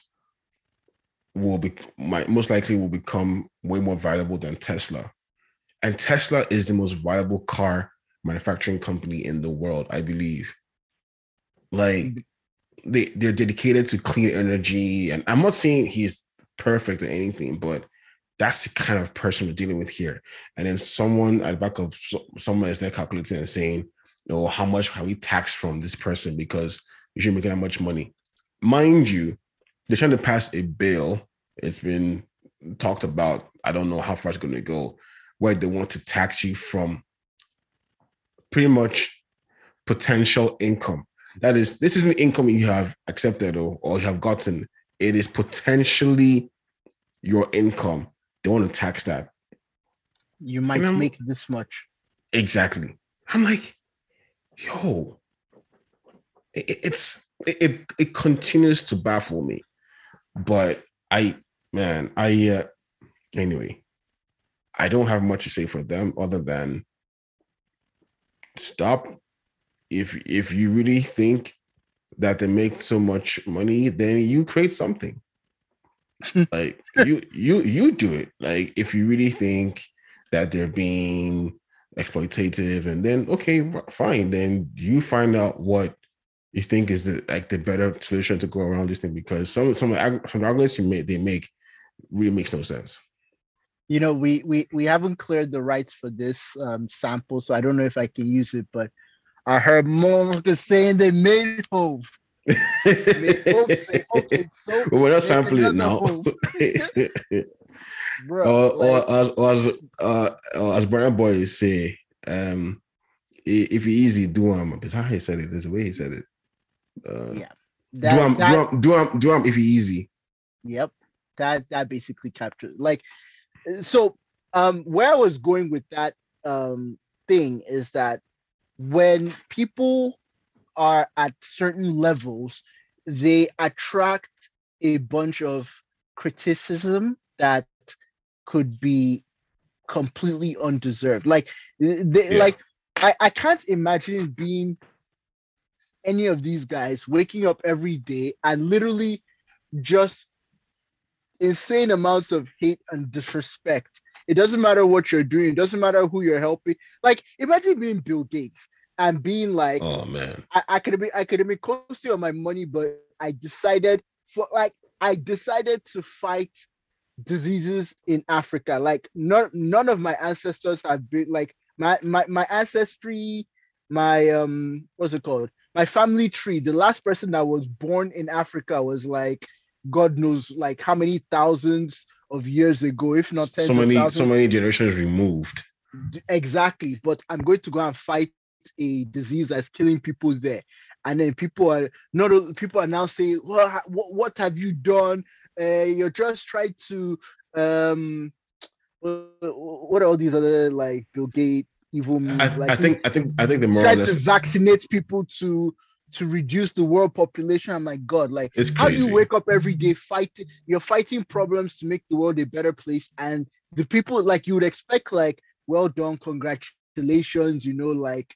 will be might most likely will become way more valuable than Tesla. And Tesla is the most viable car manufacturing company in the world, I believe. Like mm-hmm. they, they're dedicated to clean energy. And I'm not saying he's perfect or anything, but that's the kind of person we're dealing with here. And then someone at the back of so- someone is there calculating and saying, oh, how much have we taxed from this person because you shouldn't making that much money. Mind you, they're trying to pass a bill. It's been talked about. I don't know how far it's going to go, where they want to tax you from pretty much potential income. That is, this isn't income you have accepted or, or you have gotten. It is potentially your income. They want to tax that. you might make this much Exactly. I'm like, yo, it, it- it's it, it it continues to baffle me, but I man, I uh, anyway, I don't have much to say for them other than stop. If if you really think that they make so much money, then you create something. *laughs* like you you you do it. Like if you really think that they're being exploitative and then okay fine then you find out what you think is the like the better solution to go around this thing? Because some some of the some arguments you make they make really makes no sense. You know we we we haven't cleared the rights for this um sample so i don't know if i can use it but i heard motherfuckers saying they made Hov Made Hov say, okay *laughs* so well, we're not sampling it now. *laughs* Bro or, or, like, as, or as uh or as Burna Boy say um if you easy do um because how he said it? There's a way he said it uh Yeah, do I'm, that- do um do um do um if easy Yep. That that basically captures like so um where I was going with that um thing is that when people are at certain levels, they attract a bunch of criticism that could be completely undeserved. Like they Yeah. like I, I can't imagine being any of these guys waking up every day and literally just insane amounts of hate and disrespect. It doesn't matter what you're doing, it doesn't matter who you're helping. Like imagine being Bill Gates and being like, oh man I, I could have been I could have been close on my money, but I decided for like I decided to fight diseases in Africa. Like none none of my ancestors have been like my my my ancestry, my um what's it called? My family tree. The last person that was born in Africa was like God knows like how many thousands of years ago, if not tens so of many thousands. so many generations removed exactly but i'm going to go and fight a disease that's killing people there and then people are not people are now saying well what, what have you done uh, you're just trying to um wh- wh- what are all these other like bill gates evil means. I, like I think I think I think the more try to vaccinate people to to reduce the world population. I'm like, God, like It's how do you wake up every day fighting? You're fighting problems to make the world a better place, and the people like you would expect, like, well done, congratulations, you know, like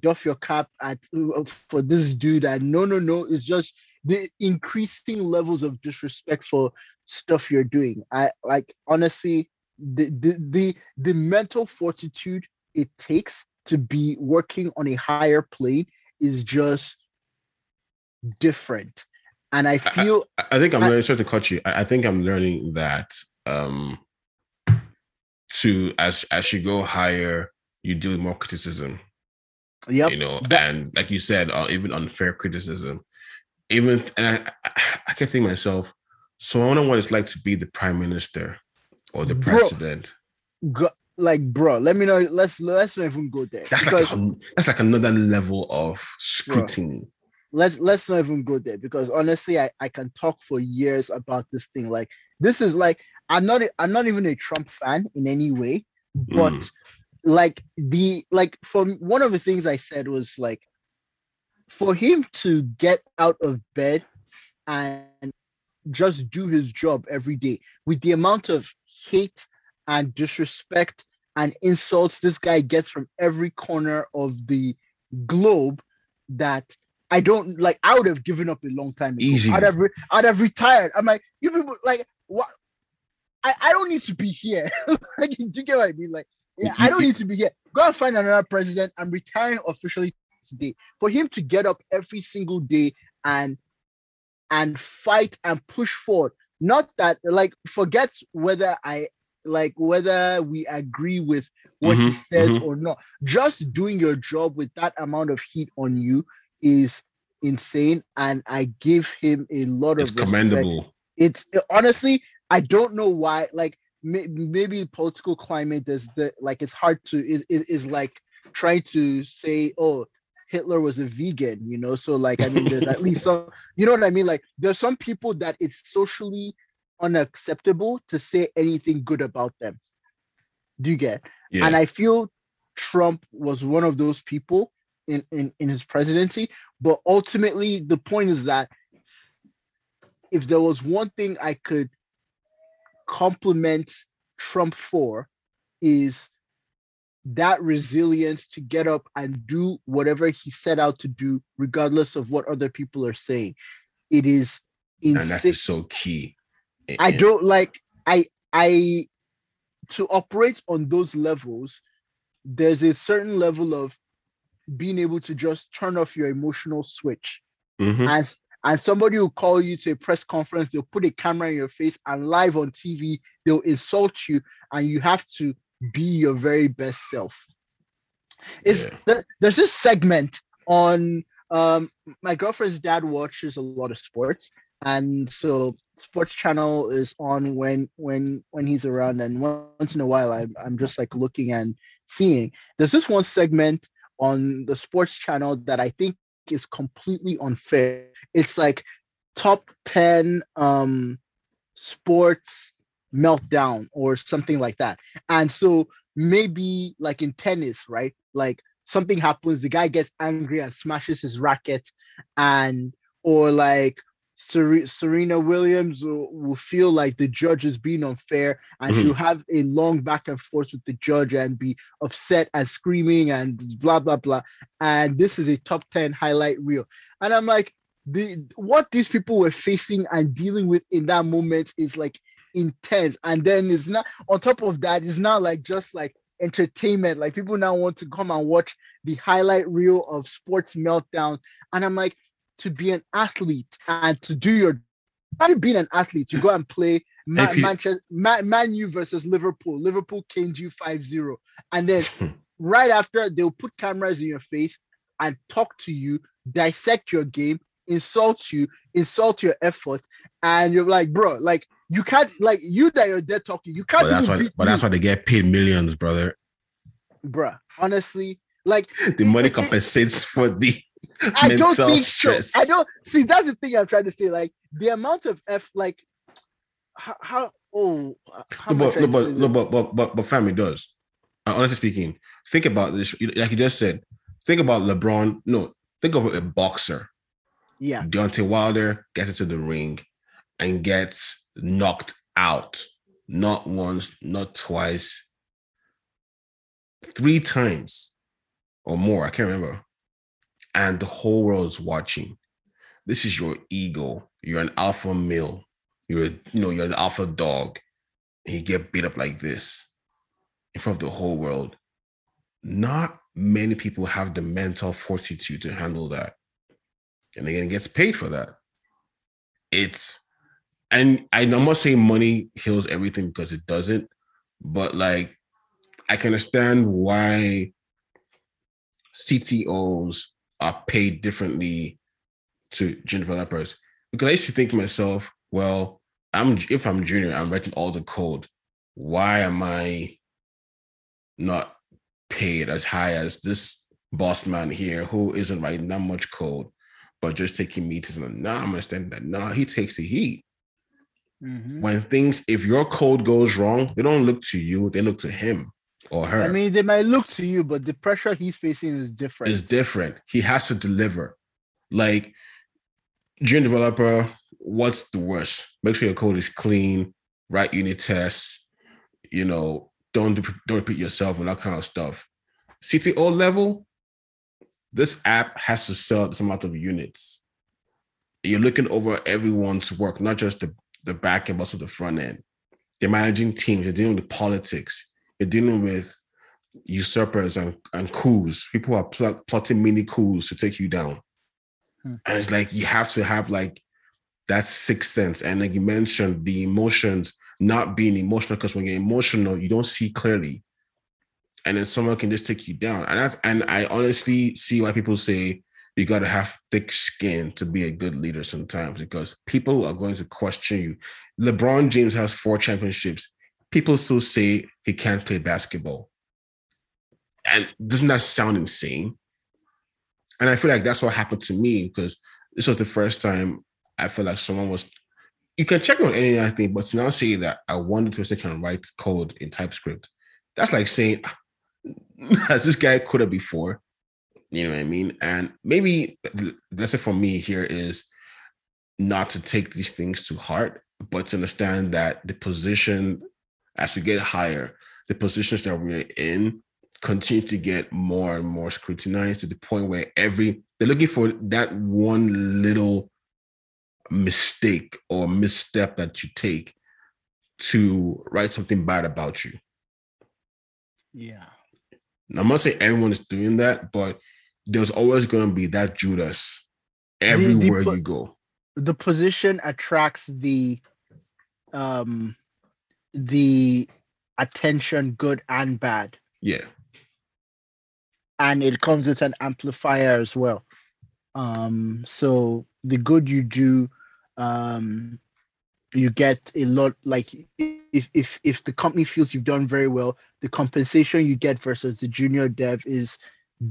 doff your cap at uh, for this dude. And no, no, no, it's just the increasing levels of disrespect for stuff you're doing. I like honestly, the the the, the mental fortitude it takes to be working on a higher plane is just different. And I feel I I think I'm I- learning. Sorry to cut you. I, I think I'm learning that um to as as you go higher, you deal with more criticism. yeah You know, that- and like you said, uh, even unfair criticism. Even and I, I, I can think myself. So I wonder what it's like to be the prime minister or the Bro. president. go, like bro, let me know. Let's let's not even go there. That's because like a, that's like another level of scrutiny. let's let's not even go there because honestly I, I can talk for years about this thing like this is like i'm not I'm not even a trump fan in any way but Mm. like the like from one of the things i said was like for him to get out of bed and just do his job every day with the amount of hate and disrespect and insults this guy gets from every corner of the globe that I don't like. I would have given up a long time ago. Easy. I'd have, re- I'd have retired. I'm like, you people, like, what? I, I don't need to be here. *laughs* like, do you get what I mean? Like, yeah, I don't need to be here. Go and find another president. I'm retiring officially today. For him to get up every single day and and fight and push forward. Not that like forget whether I like whether we agree with what he Mhm, says mhm. or not. Just doing your job with that amount of heat on you is insane, and I give him a lot of It's respect. commendable. It's honestly, I don't know why. Like may, maybe political climate is the like it's hard to is is is like trying to say, oh, Hitler was a vegan, you know. So like, I mean, there's at *laughs* least some, you know what I mean. Like, there's some people that it's socially unacceptable to say anything good about them. Do you get? Yeah. And I feel Trump was one of those people in, in, in his presidency. But ultimately, the point is that if there was one thing I could compliment Trump for, is that resilience to get up and do whatever he set out to do, regardless of what other people are saying. It is and that's so key. I don't like I I to operate on those levels, there's a certain level of being able to just turn off your emotional switch. Mhm. And and somebody will call you to a press conference, they'll put a camera in your face and live on TV, they'll insult you, and you have to be your very best self. Is Yeah. there- there's this segment on um my girlfriend's dad watches a lot of sports and so sports channel is on when when when he's around and once in a while I'm, I'm just like looking and seeing there's this one segment on the sports channel that I think is completely unfair it's like top 10 um sports meltdown or something like that. And so maybe like in tennis right like something happens the guy gets angry and smashes his racket and or like Sere- Serena Williams will, will feel like the judge is being unfair and Mhm. she'll have a long back and forth with the judge and be upset and screaming and blah blah blah. And this is a top 10 highlight reel. And i'm like the what these people were facing and dealing with in that moment is like intense. And then it's not on top of that it's not like just like entertainment. Like people now want to come and watch the highlight reel of sports meltdown. And i'm like to be an athlete and to do your not being an athlete. You go and play Ma- you- manchester Man, Man U versus liverpool. Liverpool caned you 5-0 and then *laughs* right after they'll put cameras in your face and talk to you dissect your game insult you insult your effort and you're like bro like you can't like you that you're there talking you can't but that's why but that's why they get paid millions, brother. bruh honestly like *laughs* The money it- it- compensates for the *laughs* I don't think so. I don't see. That's the thing I'm trying to say. Like the amount of f, like how, how oh, how No, but no, but no, but but but but family does. uh, honestly speaking, think about this. Like you just said, think about LeBron. No, think of a boxer. Yeah. Deontay Wilder gets into the ring and gets knocked out. Not once, not twice, three times or more. I can't remember. And the whole world's watching. This is your ego. You're an alpha male. You're, a, you know, you're an alpha dog. And you get beat up like this in front of the whole world. Not many people have the mental fortitude to handle that. And again, gets paid for that. It's and I'm not saying money heals everything because it doesn't, but like I can understand why CTOs are paid differently to junior developers. Because I used to think to myself, well, I'm if I'm junior, I'm writing all the code. Why am I not paid as high as this boss man here who isn't writing that much code, but just taking meetings? And now I'm understanding that now nah, he takes the heat. Mm-hmm. When things, if your code goes wrong, they don't look to you, they look to him or her. I mean, they might look to you, but the pressure he's facing is different. Is different. He has to deliver. Like, junior developer, what's the worst? Make sure your code is clean, write unit tests, you know, don't don't repeat yourself and that kind of stuff. CTO level, this app has to sell this amount of units. You're looking over everyone's work, not just the, the back end, but also the front end. You're managing teams, you're dealing with politics, you're dealing with usurpers and, and coups, people are pl- plotting mini coups to take you down. Hmm. And it's like you have to have like that sixth sense. And like you mentioned, the emotions not being emotional, because when you're emotional, you don't see clearly. And then someone can just take you down. And that's and I honestly see why people say you got to have thick skin to be a good leader sometimes because people are going to question you. LeBron James has four championships. People still say he can't play basketball. And doesn't that sound insane? And I feel like that's what happened to me because this was the first time I felt like someone was. You can check on anything, but to now say that I wanted to can write code in TypeScript, that's like saying, ah, *laughs* has this guy could have before? You know what I mean? And maybe the lesson for me here is not to take these things to heart, but to understand that the position, as we get higher, the positions that we're in continue to get more and more scrutinized to the point where every they're looking for that one little mistake or misstep that you take to write something bad about you. Yeah. I'm not saying everyone is doing that, but there's always going to be that Judas everywhere the, the, you go. The position attracts the um the attention, good and bad. Yeah and it comes with an amplifier as well. Um, so the good you do, um, you get a lot. Like if if if the company feels you've done very well, the compensation you get versus the junior dev is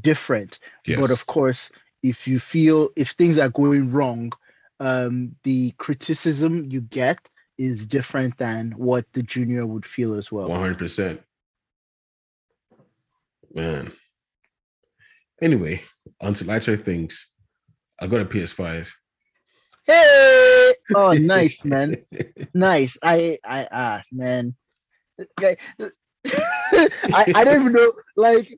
different. Yes. But of course, if you feel if things are going wrong, um, the criticism you get is different than what the junior would feel as well. One hundred percent, man. Anyway, on to lighter things. I got a PS5. Hey! Oh, nice, man. *laughs* nice. I, I, ah, man. *laughs* I, I don't even know. Like,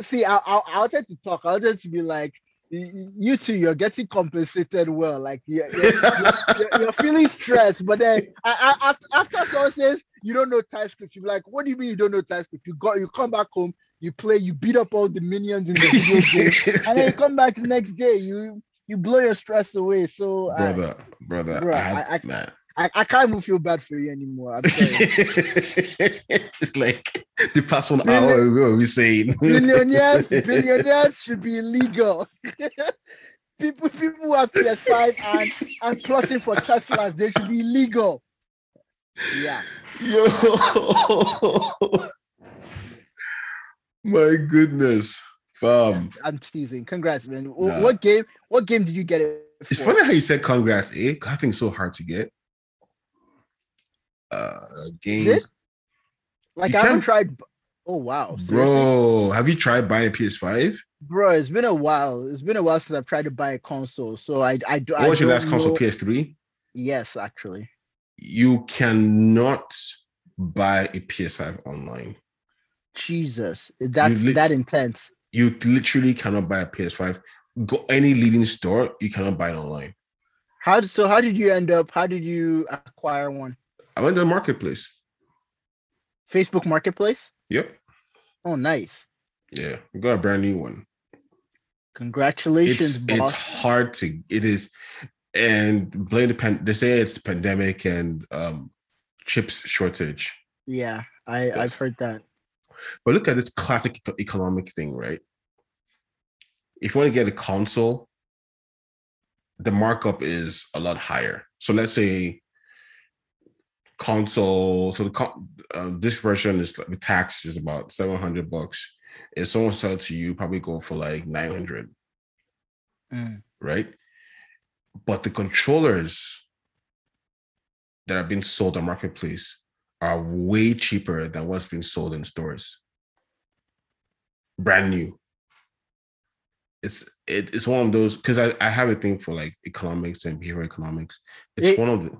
see, I, I, I wanted to talk. I wanted to be like, you two, you're getting compensated well. Like, you're, you're, you're, you're feeling stressed, but then I, I, after, after someone says you don't know TypeScript, you're like, what do you mean you don't know TypeScript? You got, you come back home, you play, you beat up all the minions in the video game, and then you come back the next day, you you blow your stress away. So brother, I, brother, bro, I, have, I, man. I, I can't even feel bad for you anymore. I'm *laughs* it's like the past one Billion, hour ago we saying *laughs* billionaires, billionaires should be illegal. *laughs* people people who have PS5 and, and plotting for Teslas, they should be illegal. Yeah. Yo. My goodness, fam. I'm teasing. Congrats, man. Nah. What game? What game did you get it? For? It's funny how you said congrats, eh? I think it's so hard to get. Uh, games. Like I haven't tried. Oh wow, seriously? Bro, have you tried buying a PS5? bro, it's been a while. It's been a while since I've tried to buy a console. So I I do. What I was your last console? PS3? Yes, actually. You cannot buy a PS5 online. Jesus, that's li- that intense. You literally cannot buy a PS5. Go any leading store, you cannot buy it online. How so? How did you end up? How did you acquire one? I went to the marketplace. Facebook Marketplace. Yep. Oh, nice. Yeah. We got a brand new one. Congratulations, it's boss. it's hard to it is and blame the pan they say it's the pandemic and um chips shortage yeah, I. I've heard that. But look at this classic economic thing right if you want to get a console the markup is a lot higher so let's say console so the uh, this version is the tax is about 700 bucks if someone sells to you probably go for like 900 Mm. right? But the controllers that are being sold on marketplace are way cheaper than what's being sold in stores. Brand new. It's it, it's one of those because I, I have a thing for like economics and behavioral economics. It's It- one of the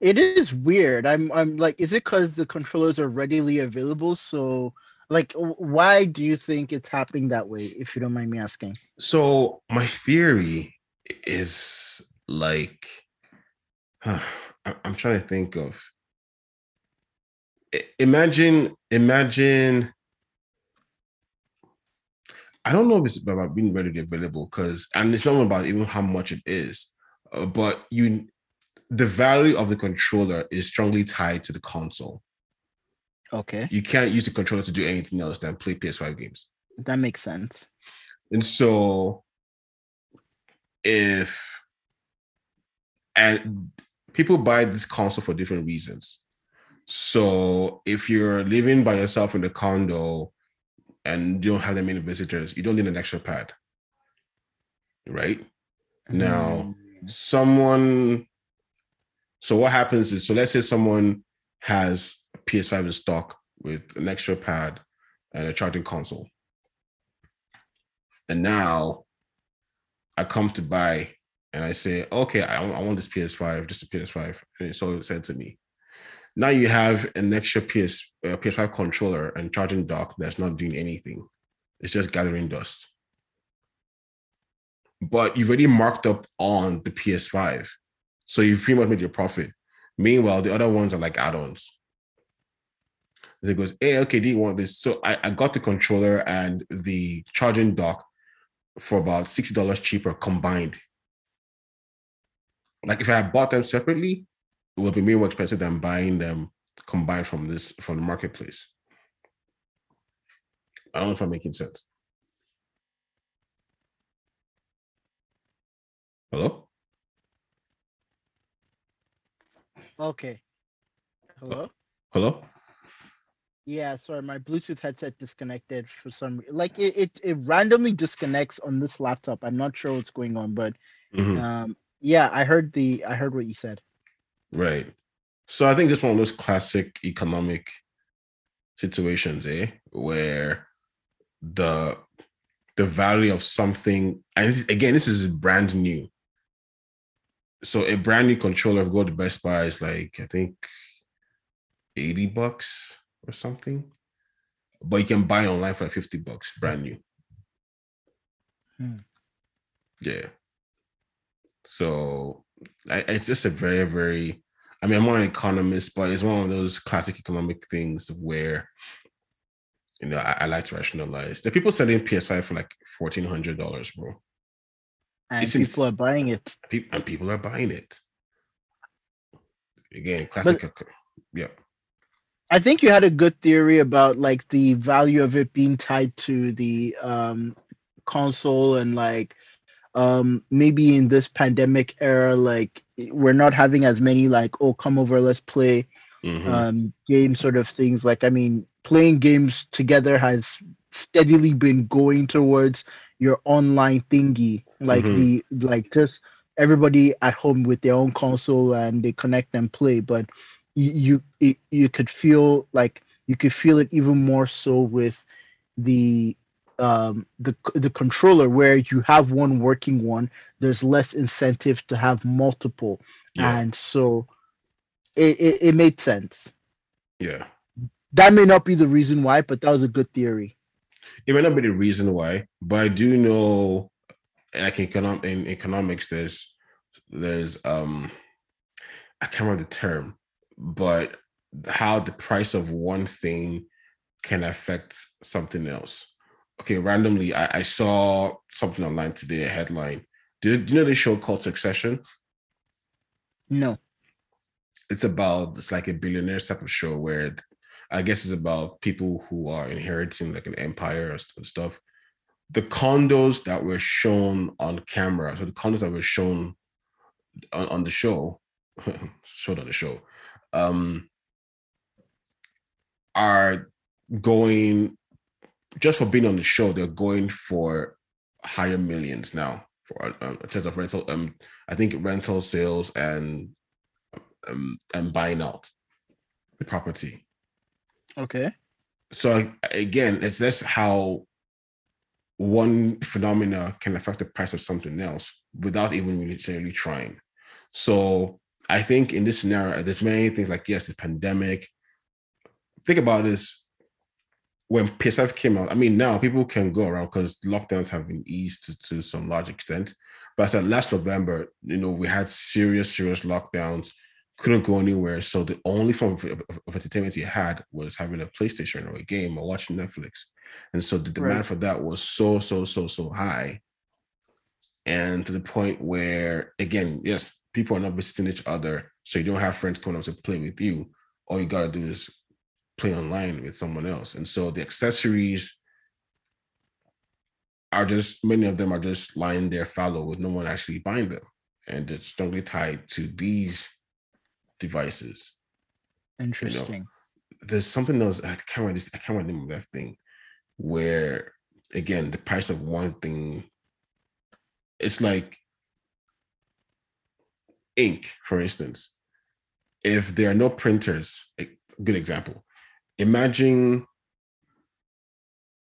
It is weird. I'm I'm like, is it because the controllers are readily available? So, like, why do you think it's happening that way? If you don't mind me asking. So my theory is like, *sighs* I- I'm trying to think of. Imagine, imagine. I don't know if it's about being readily available because, and it's not about even how much it is, uh, but you, the value of the controller is strongly tied to the console. Okay, You can't use the controller to do anything else than play PS5 games. that makes sense. And so if and people buy this console for different reasons. So if you're living by yourself in the condo and you don't have that many visitors, you don't need an extra pad. Right? Now, Mm, someone so what happens is so let's say someone has a ps5 in stock with an extra pad and a charging console and now i come to buy and i say okay i, I want this ps5 just a ps5 and it's all said to me now you have an extra ps uh, ps5 controller and charging dock that's not doing anything it's just gathering dust but you've already marked up on the PS5. So you've pretty much made your profit. Meanwhile, the other ones are like add-ons. So it goes, hey, okay, do you want this? So I, I got the controller and the charging dock for about $60 cheaper combined. Like if I had bought them separately, it would be way more expensive than buying them combined from this from the marketplace. I don't know if I'm making sense. Hello? Okay. Hello. Hello? Yeah, sorry, my Bluetooth headset disconnected for some like it, it it randomly disconnects on this laptop. I'm not sure what's going on, but Mhm. um yeah, I heard the I heard what you said. Right. So I think this one of those classic economic situations, eh, where the the value of something, and this again, this is brand new. So a brand new controller, if you go to Best Buy, is like I think eighty bucks or something, but you can buy online for like fifty bucks, brand new. Hmm. Yeah. So it's just a very, very. I mean, I'm not an economist, but it's one of those classic economic things where, you know, I, I like to rationalize. The people selling PS5 for like fourteen hundred dollars, bro, And It's ins- people are buying it. Pe- and people are buying it. Again, classic. eco- yeah, I think you had a good theory about like the value of it being tied to the um console and like um maybe in this pandemic era like we're not having as many like oh come over let's play Mhm. um game sort of things like i mean playing games together has steadily been going towards your online thingy like Mhm. the like just everybody at home with their own console and they connect and play but you you you could feel like you could feel it even more so with the um, the the controller where you have one working one. There's less incentive to have multiple, yeah. and so it, it it made sense. Yeah, that may not be the reason why, but that was a good theory. It may not be the reason why, but I do know, like in, economic, in economics, there's there's um I can't remember the term, but how the price of one thing can affect something else. Okay, randomly, I, I saw something online today, a headline. Do, do you know the show called Succession? No. It's about it's like a billionaire type of show where I guess it's about people who are inheriting like an empire or stuff. The condos that were shown on camera, so the condos that were shown on, on the show, *laughs* showed on the show, um, are going just for being on the show. They're going for higher millions now for um, in terms of rental. Um, I think rental sales and um and buying out the property. Okay. So again, it's just how one phenomena can affect the price of something else without even necessarily trying. So I think in this scenario, there's many things like yes, the pandemic. Think about this. When PS5 came out, I mean, now people can go around because lockdowns have been eased to, to some large extent. But at last November, you know, we had serious, serious lockdowns couldn't go anywhere. So the only form of, of, of, entertainment you had was having a PlayStation or a game or watching Netflix. And so the demand right. for that was so, so, so, so high. And to the point where, again, yes, people are not visiting each other. So you don't have friends coming up to play with you. All you got to do is play online with someone else. And so the accessories are just, many of them are just lying there fallow with no one actually buying them. And it's strongly tied to these devices. Interesting. You know, there's something else. I can't remember this. I can't remember that thing where again the price of one thing. It's like ink, for instance. If there are no printers, a good example. Imagine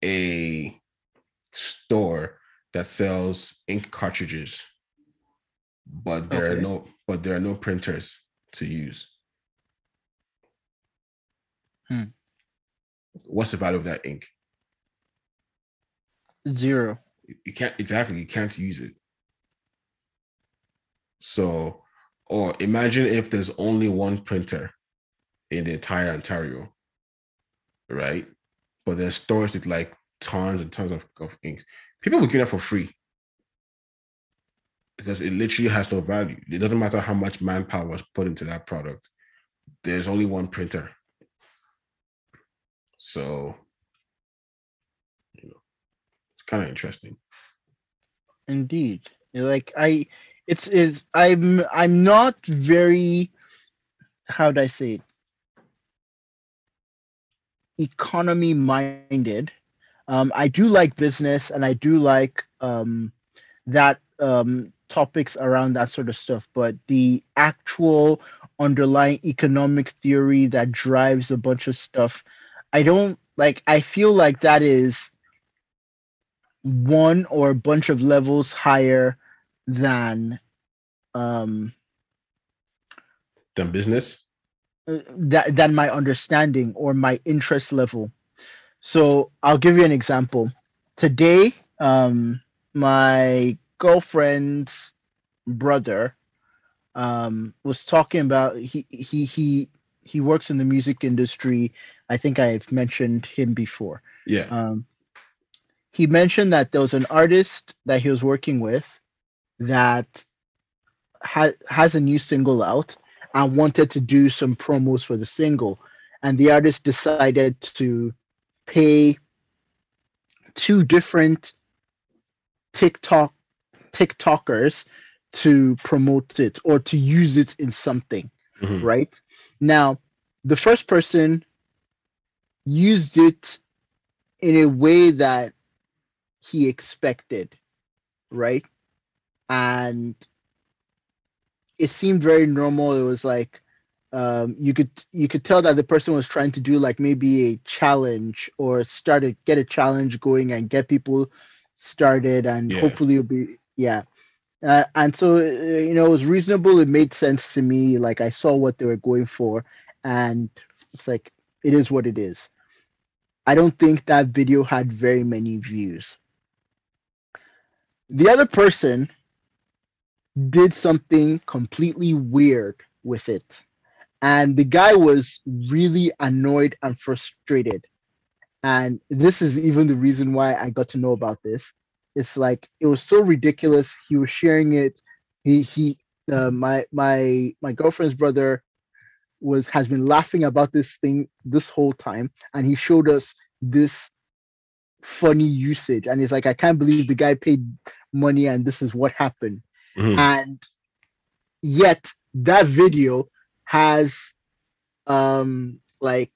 a store that sells ink cartridges, but there okay. are no but there are no printers to use. Hmm. What's the value of that ink? Zero. You can't exactly. You can't use it. So, or imagine if there's only one printer in the entire Ontario, right? But there's stores with like tons and tons of, of ink. People will get that for free because it literally has no value. It doesn't matter how much manpower was put into that product. There's only one printer. So, you know, it's kind of interesting. Indeed. Like I it's is I'm I'm not very how would I say it? Economy minded. Um, I do like business and I do like um, that um, topics around that sort of stuff, but the actual underlying economic theory that drives a bunch of stuff, I don't like, I feel like that is one or a bunch of levels higher than um than business that than my understanding or my interest level so i'll give you an example today um my girlfriend's brother um, was talking about he he he he works in the music industry. I think I've mentioned him before. Yeah. Um, he mentioned that there was an artist that he was working with that ha- has a new single out and wanted to do some promos for the single, and the artist decided to pay two different TikTok TikTokers to promote it or to use it in something, mm-hmm. right? Now, the first person used it in a way that he expected, right? And it seemed very normal. It was like, um, you could you could tell that the person was trying to do like maybe a challenge or start to get a challenge going and get people started and Yeah. hopefully it'll be yeah. Uh, and so uh, you know it was reasonable. It made sense to me. Like i saw what they were going for and it's like it is what it is. I don't think that video had very many views. The other person did something completely weird with it. And the guy was really annoyed and frustrated. And this is even the reason why i got to know about this. It's like it was so ridiculous. He was sharing it. He he uh, my my my girlfriend's brother was has been laughing about this thing this whole time. And he showed us this funny usage. And he's like i can't believe the guy paid money and this is what happened Mhm. and yet that video has um like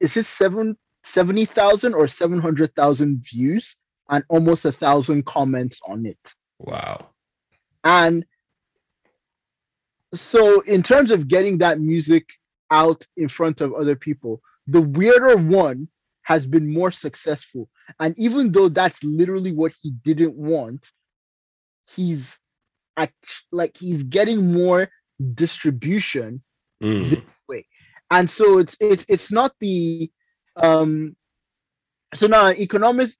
is it seven seventy thousand or 700,000 views and almost a thousand comments on it Wow. and so in terms of getting that music out in front of other people the weirder one has been more successful and even though that's literally what he didn't want he's like he's getting more distribution Mm. and so it's it's it's not the um so now economists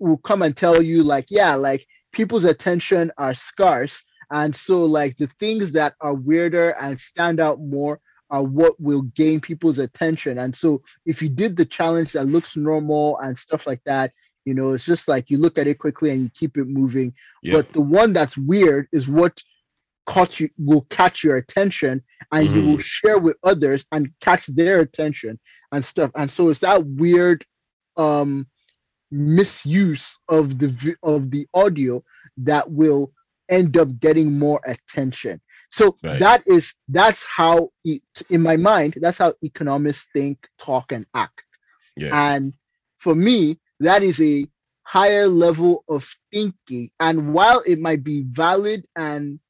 will come and tell you like yeah like people's attention are scarce. And so like the things that are weirder and stand out more are what will gain people's attention. And so if you did the challenge that looks normal and stuff like that you know it's just like you look at it quickly and you keep it moving Yeah. but the one that's weird is what caught you will catch your attention and you will share with others and catch their attention and stuff and so it's that weird um misuse of the of the audio that will end up getting more attention so Right. that is that's how it, in my mind that's how economists think talk and act yeah. and for me, that is a higher level of thinking. And while it might be valid and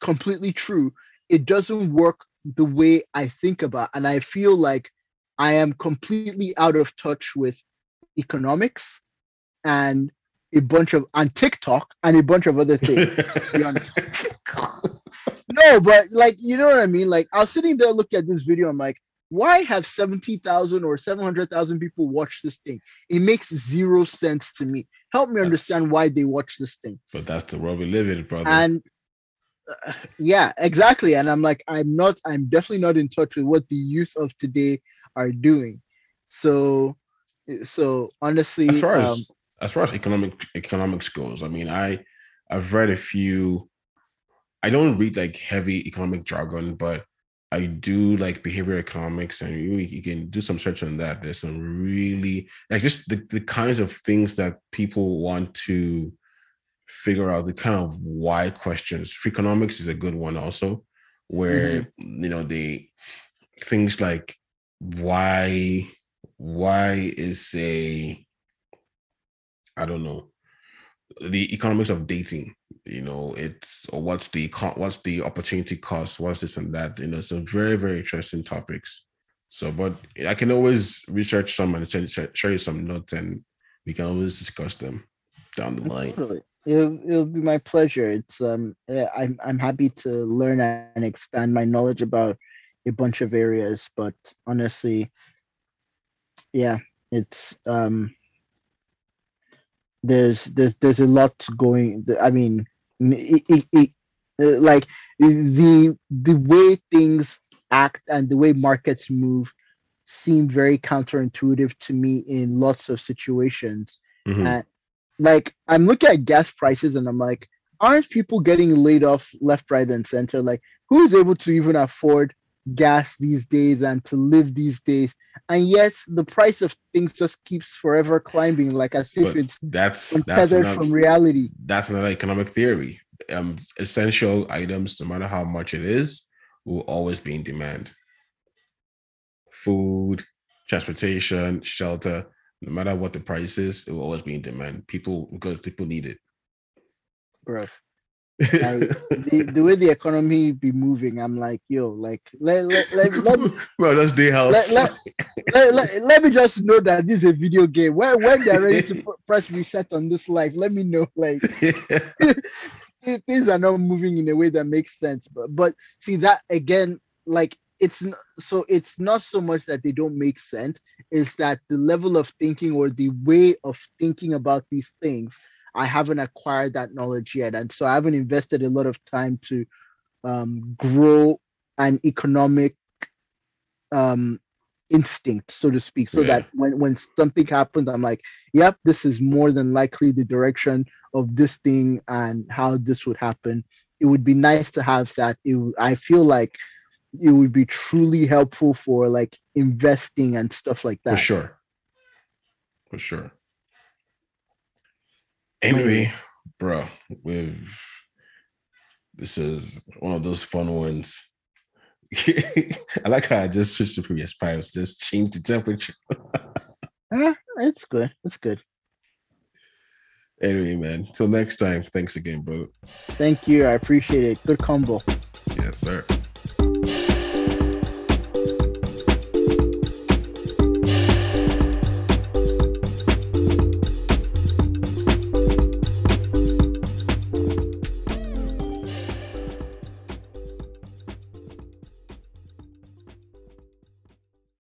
completely true, it doesn't work the way I think about. And I feel like I am completely out of touch with economics and a bunch of and TikTok and a bunch of other things. *laughs* no, but like you know what I mean? Like I was sitting there looking at this video, I'm like, why have 70,000 or 700,000 people watch this thing? It makes zero sense to me. Help me That's- understand why they watch this thing. but that's the world we live in, brother. And uh, yeah, exactly. And I'm like, I'm not, I'm definitely not in touch with what the youth of today are doing. So, so honestly, as far as um, as far as economic economics goes, I mean, I I've read a few. I don't read like heavy economic jargon, but I do like behavioral economics, and you you can do some search on that. There's some really like just the, the kinds of things that people want to figure out, the kind of why questions. Freakonomics is a good one also, where mm-hmm. you know they things like why why is a I don't know the economics of dating. You know, it's or what's the what's the opportunity cost? What's this and that? You know, so very very interesting topics. So, but I can always research some and send, show you some notes, and we can always discuss them down the line. It'll, it'll be my pleasure. It's um I'm I'm happy to learn and expand my knowledge about a bunch of areas, but honestly, yeah, it's um there's there's there's a lot going I mean it, it, it, like the the way things act and the way markets move seem very counterintuitive to me in lots of situations Mhm. and like I'm looking at gas prices and I'm like, aren't people getting laid off left, right, and center? Like, who is able to even afford gas these days and to live these days? And yet the price of things just keeps forever climbing, like as if But it's that's that's untethered another, from reality. that's another economic theory. Um, essential items, no matter how much it is, will always be in demand. Food, transportation, shelter, no matter what the price is, it will always be in demand. People because people need it. Bro. Like, the, the way the economy be moving, I'm like, yo, like let let let, let, me, *laughs* that's day house. let, let, let, let me just know that this is a video game. When when they're ready to *laughs* pr- press reset on this life, let me know. Like *laughs* th- things are not moving in a way that makes sense. But but see that again, like it's so it's not so much that they don't make sense, is that the level of thinking or the way of thinking about these things, I haven't acquired that knowledge yet. And so I haven't invested a lot of time to um grow an economic um instinct, so to speak, so Yeah. that when when something happens, I'm like, yep, this is more than likely the direction of this thing and how this would happen. It would be nice to have that. It, I feel like it would be truly helpful for like investing and stuff like that. For sure. For sure. Anyway, bro, we've this is one of those fun ones. *laughs* I like how I just switched to previous pipes, just changed the temperature. Eh, *laughs* it's good. It's good. Anyway, man. Till next time. Thanks again, bro. Thank you. I appreciate it. Good combo. Yes, sir.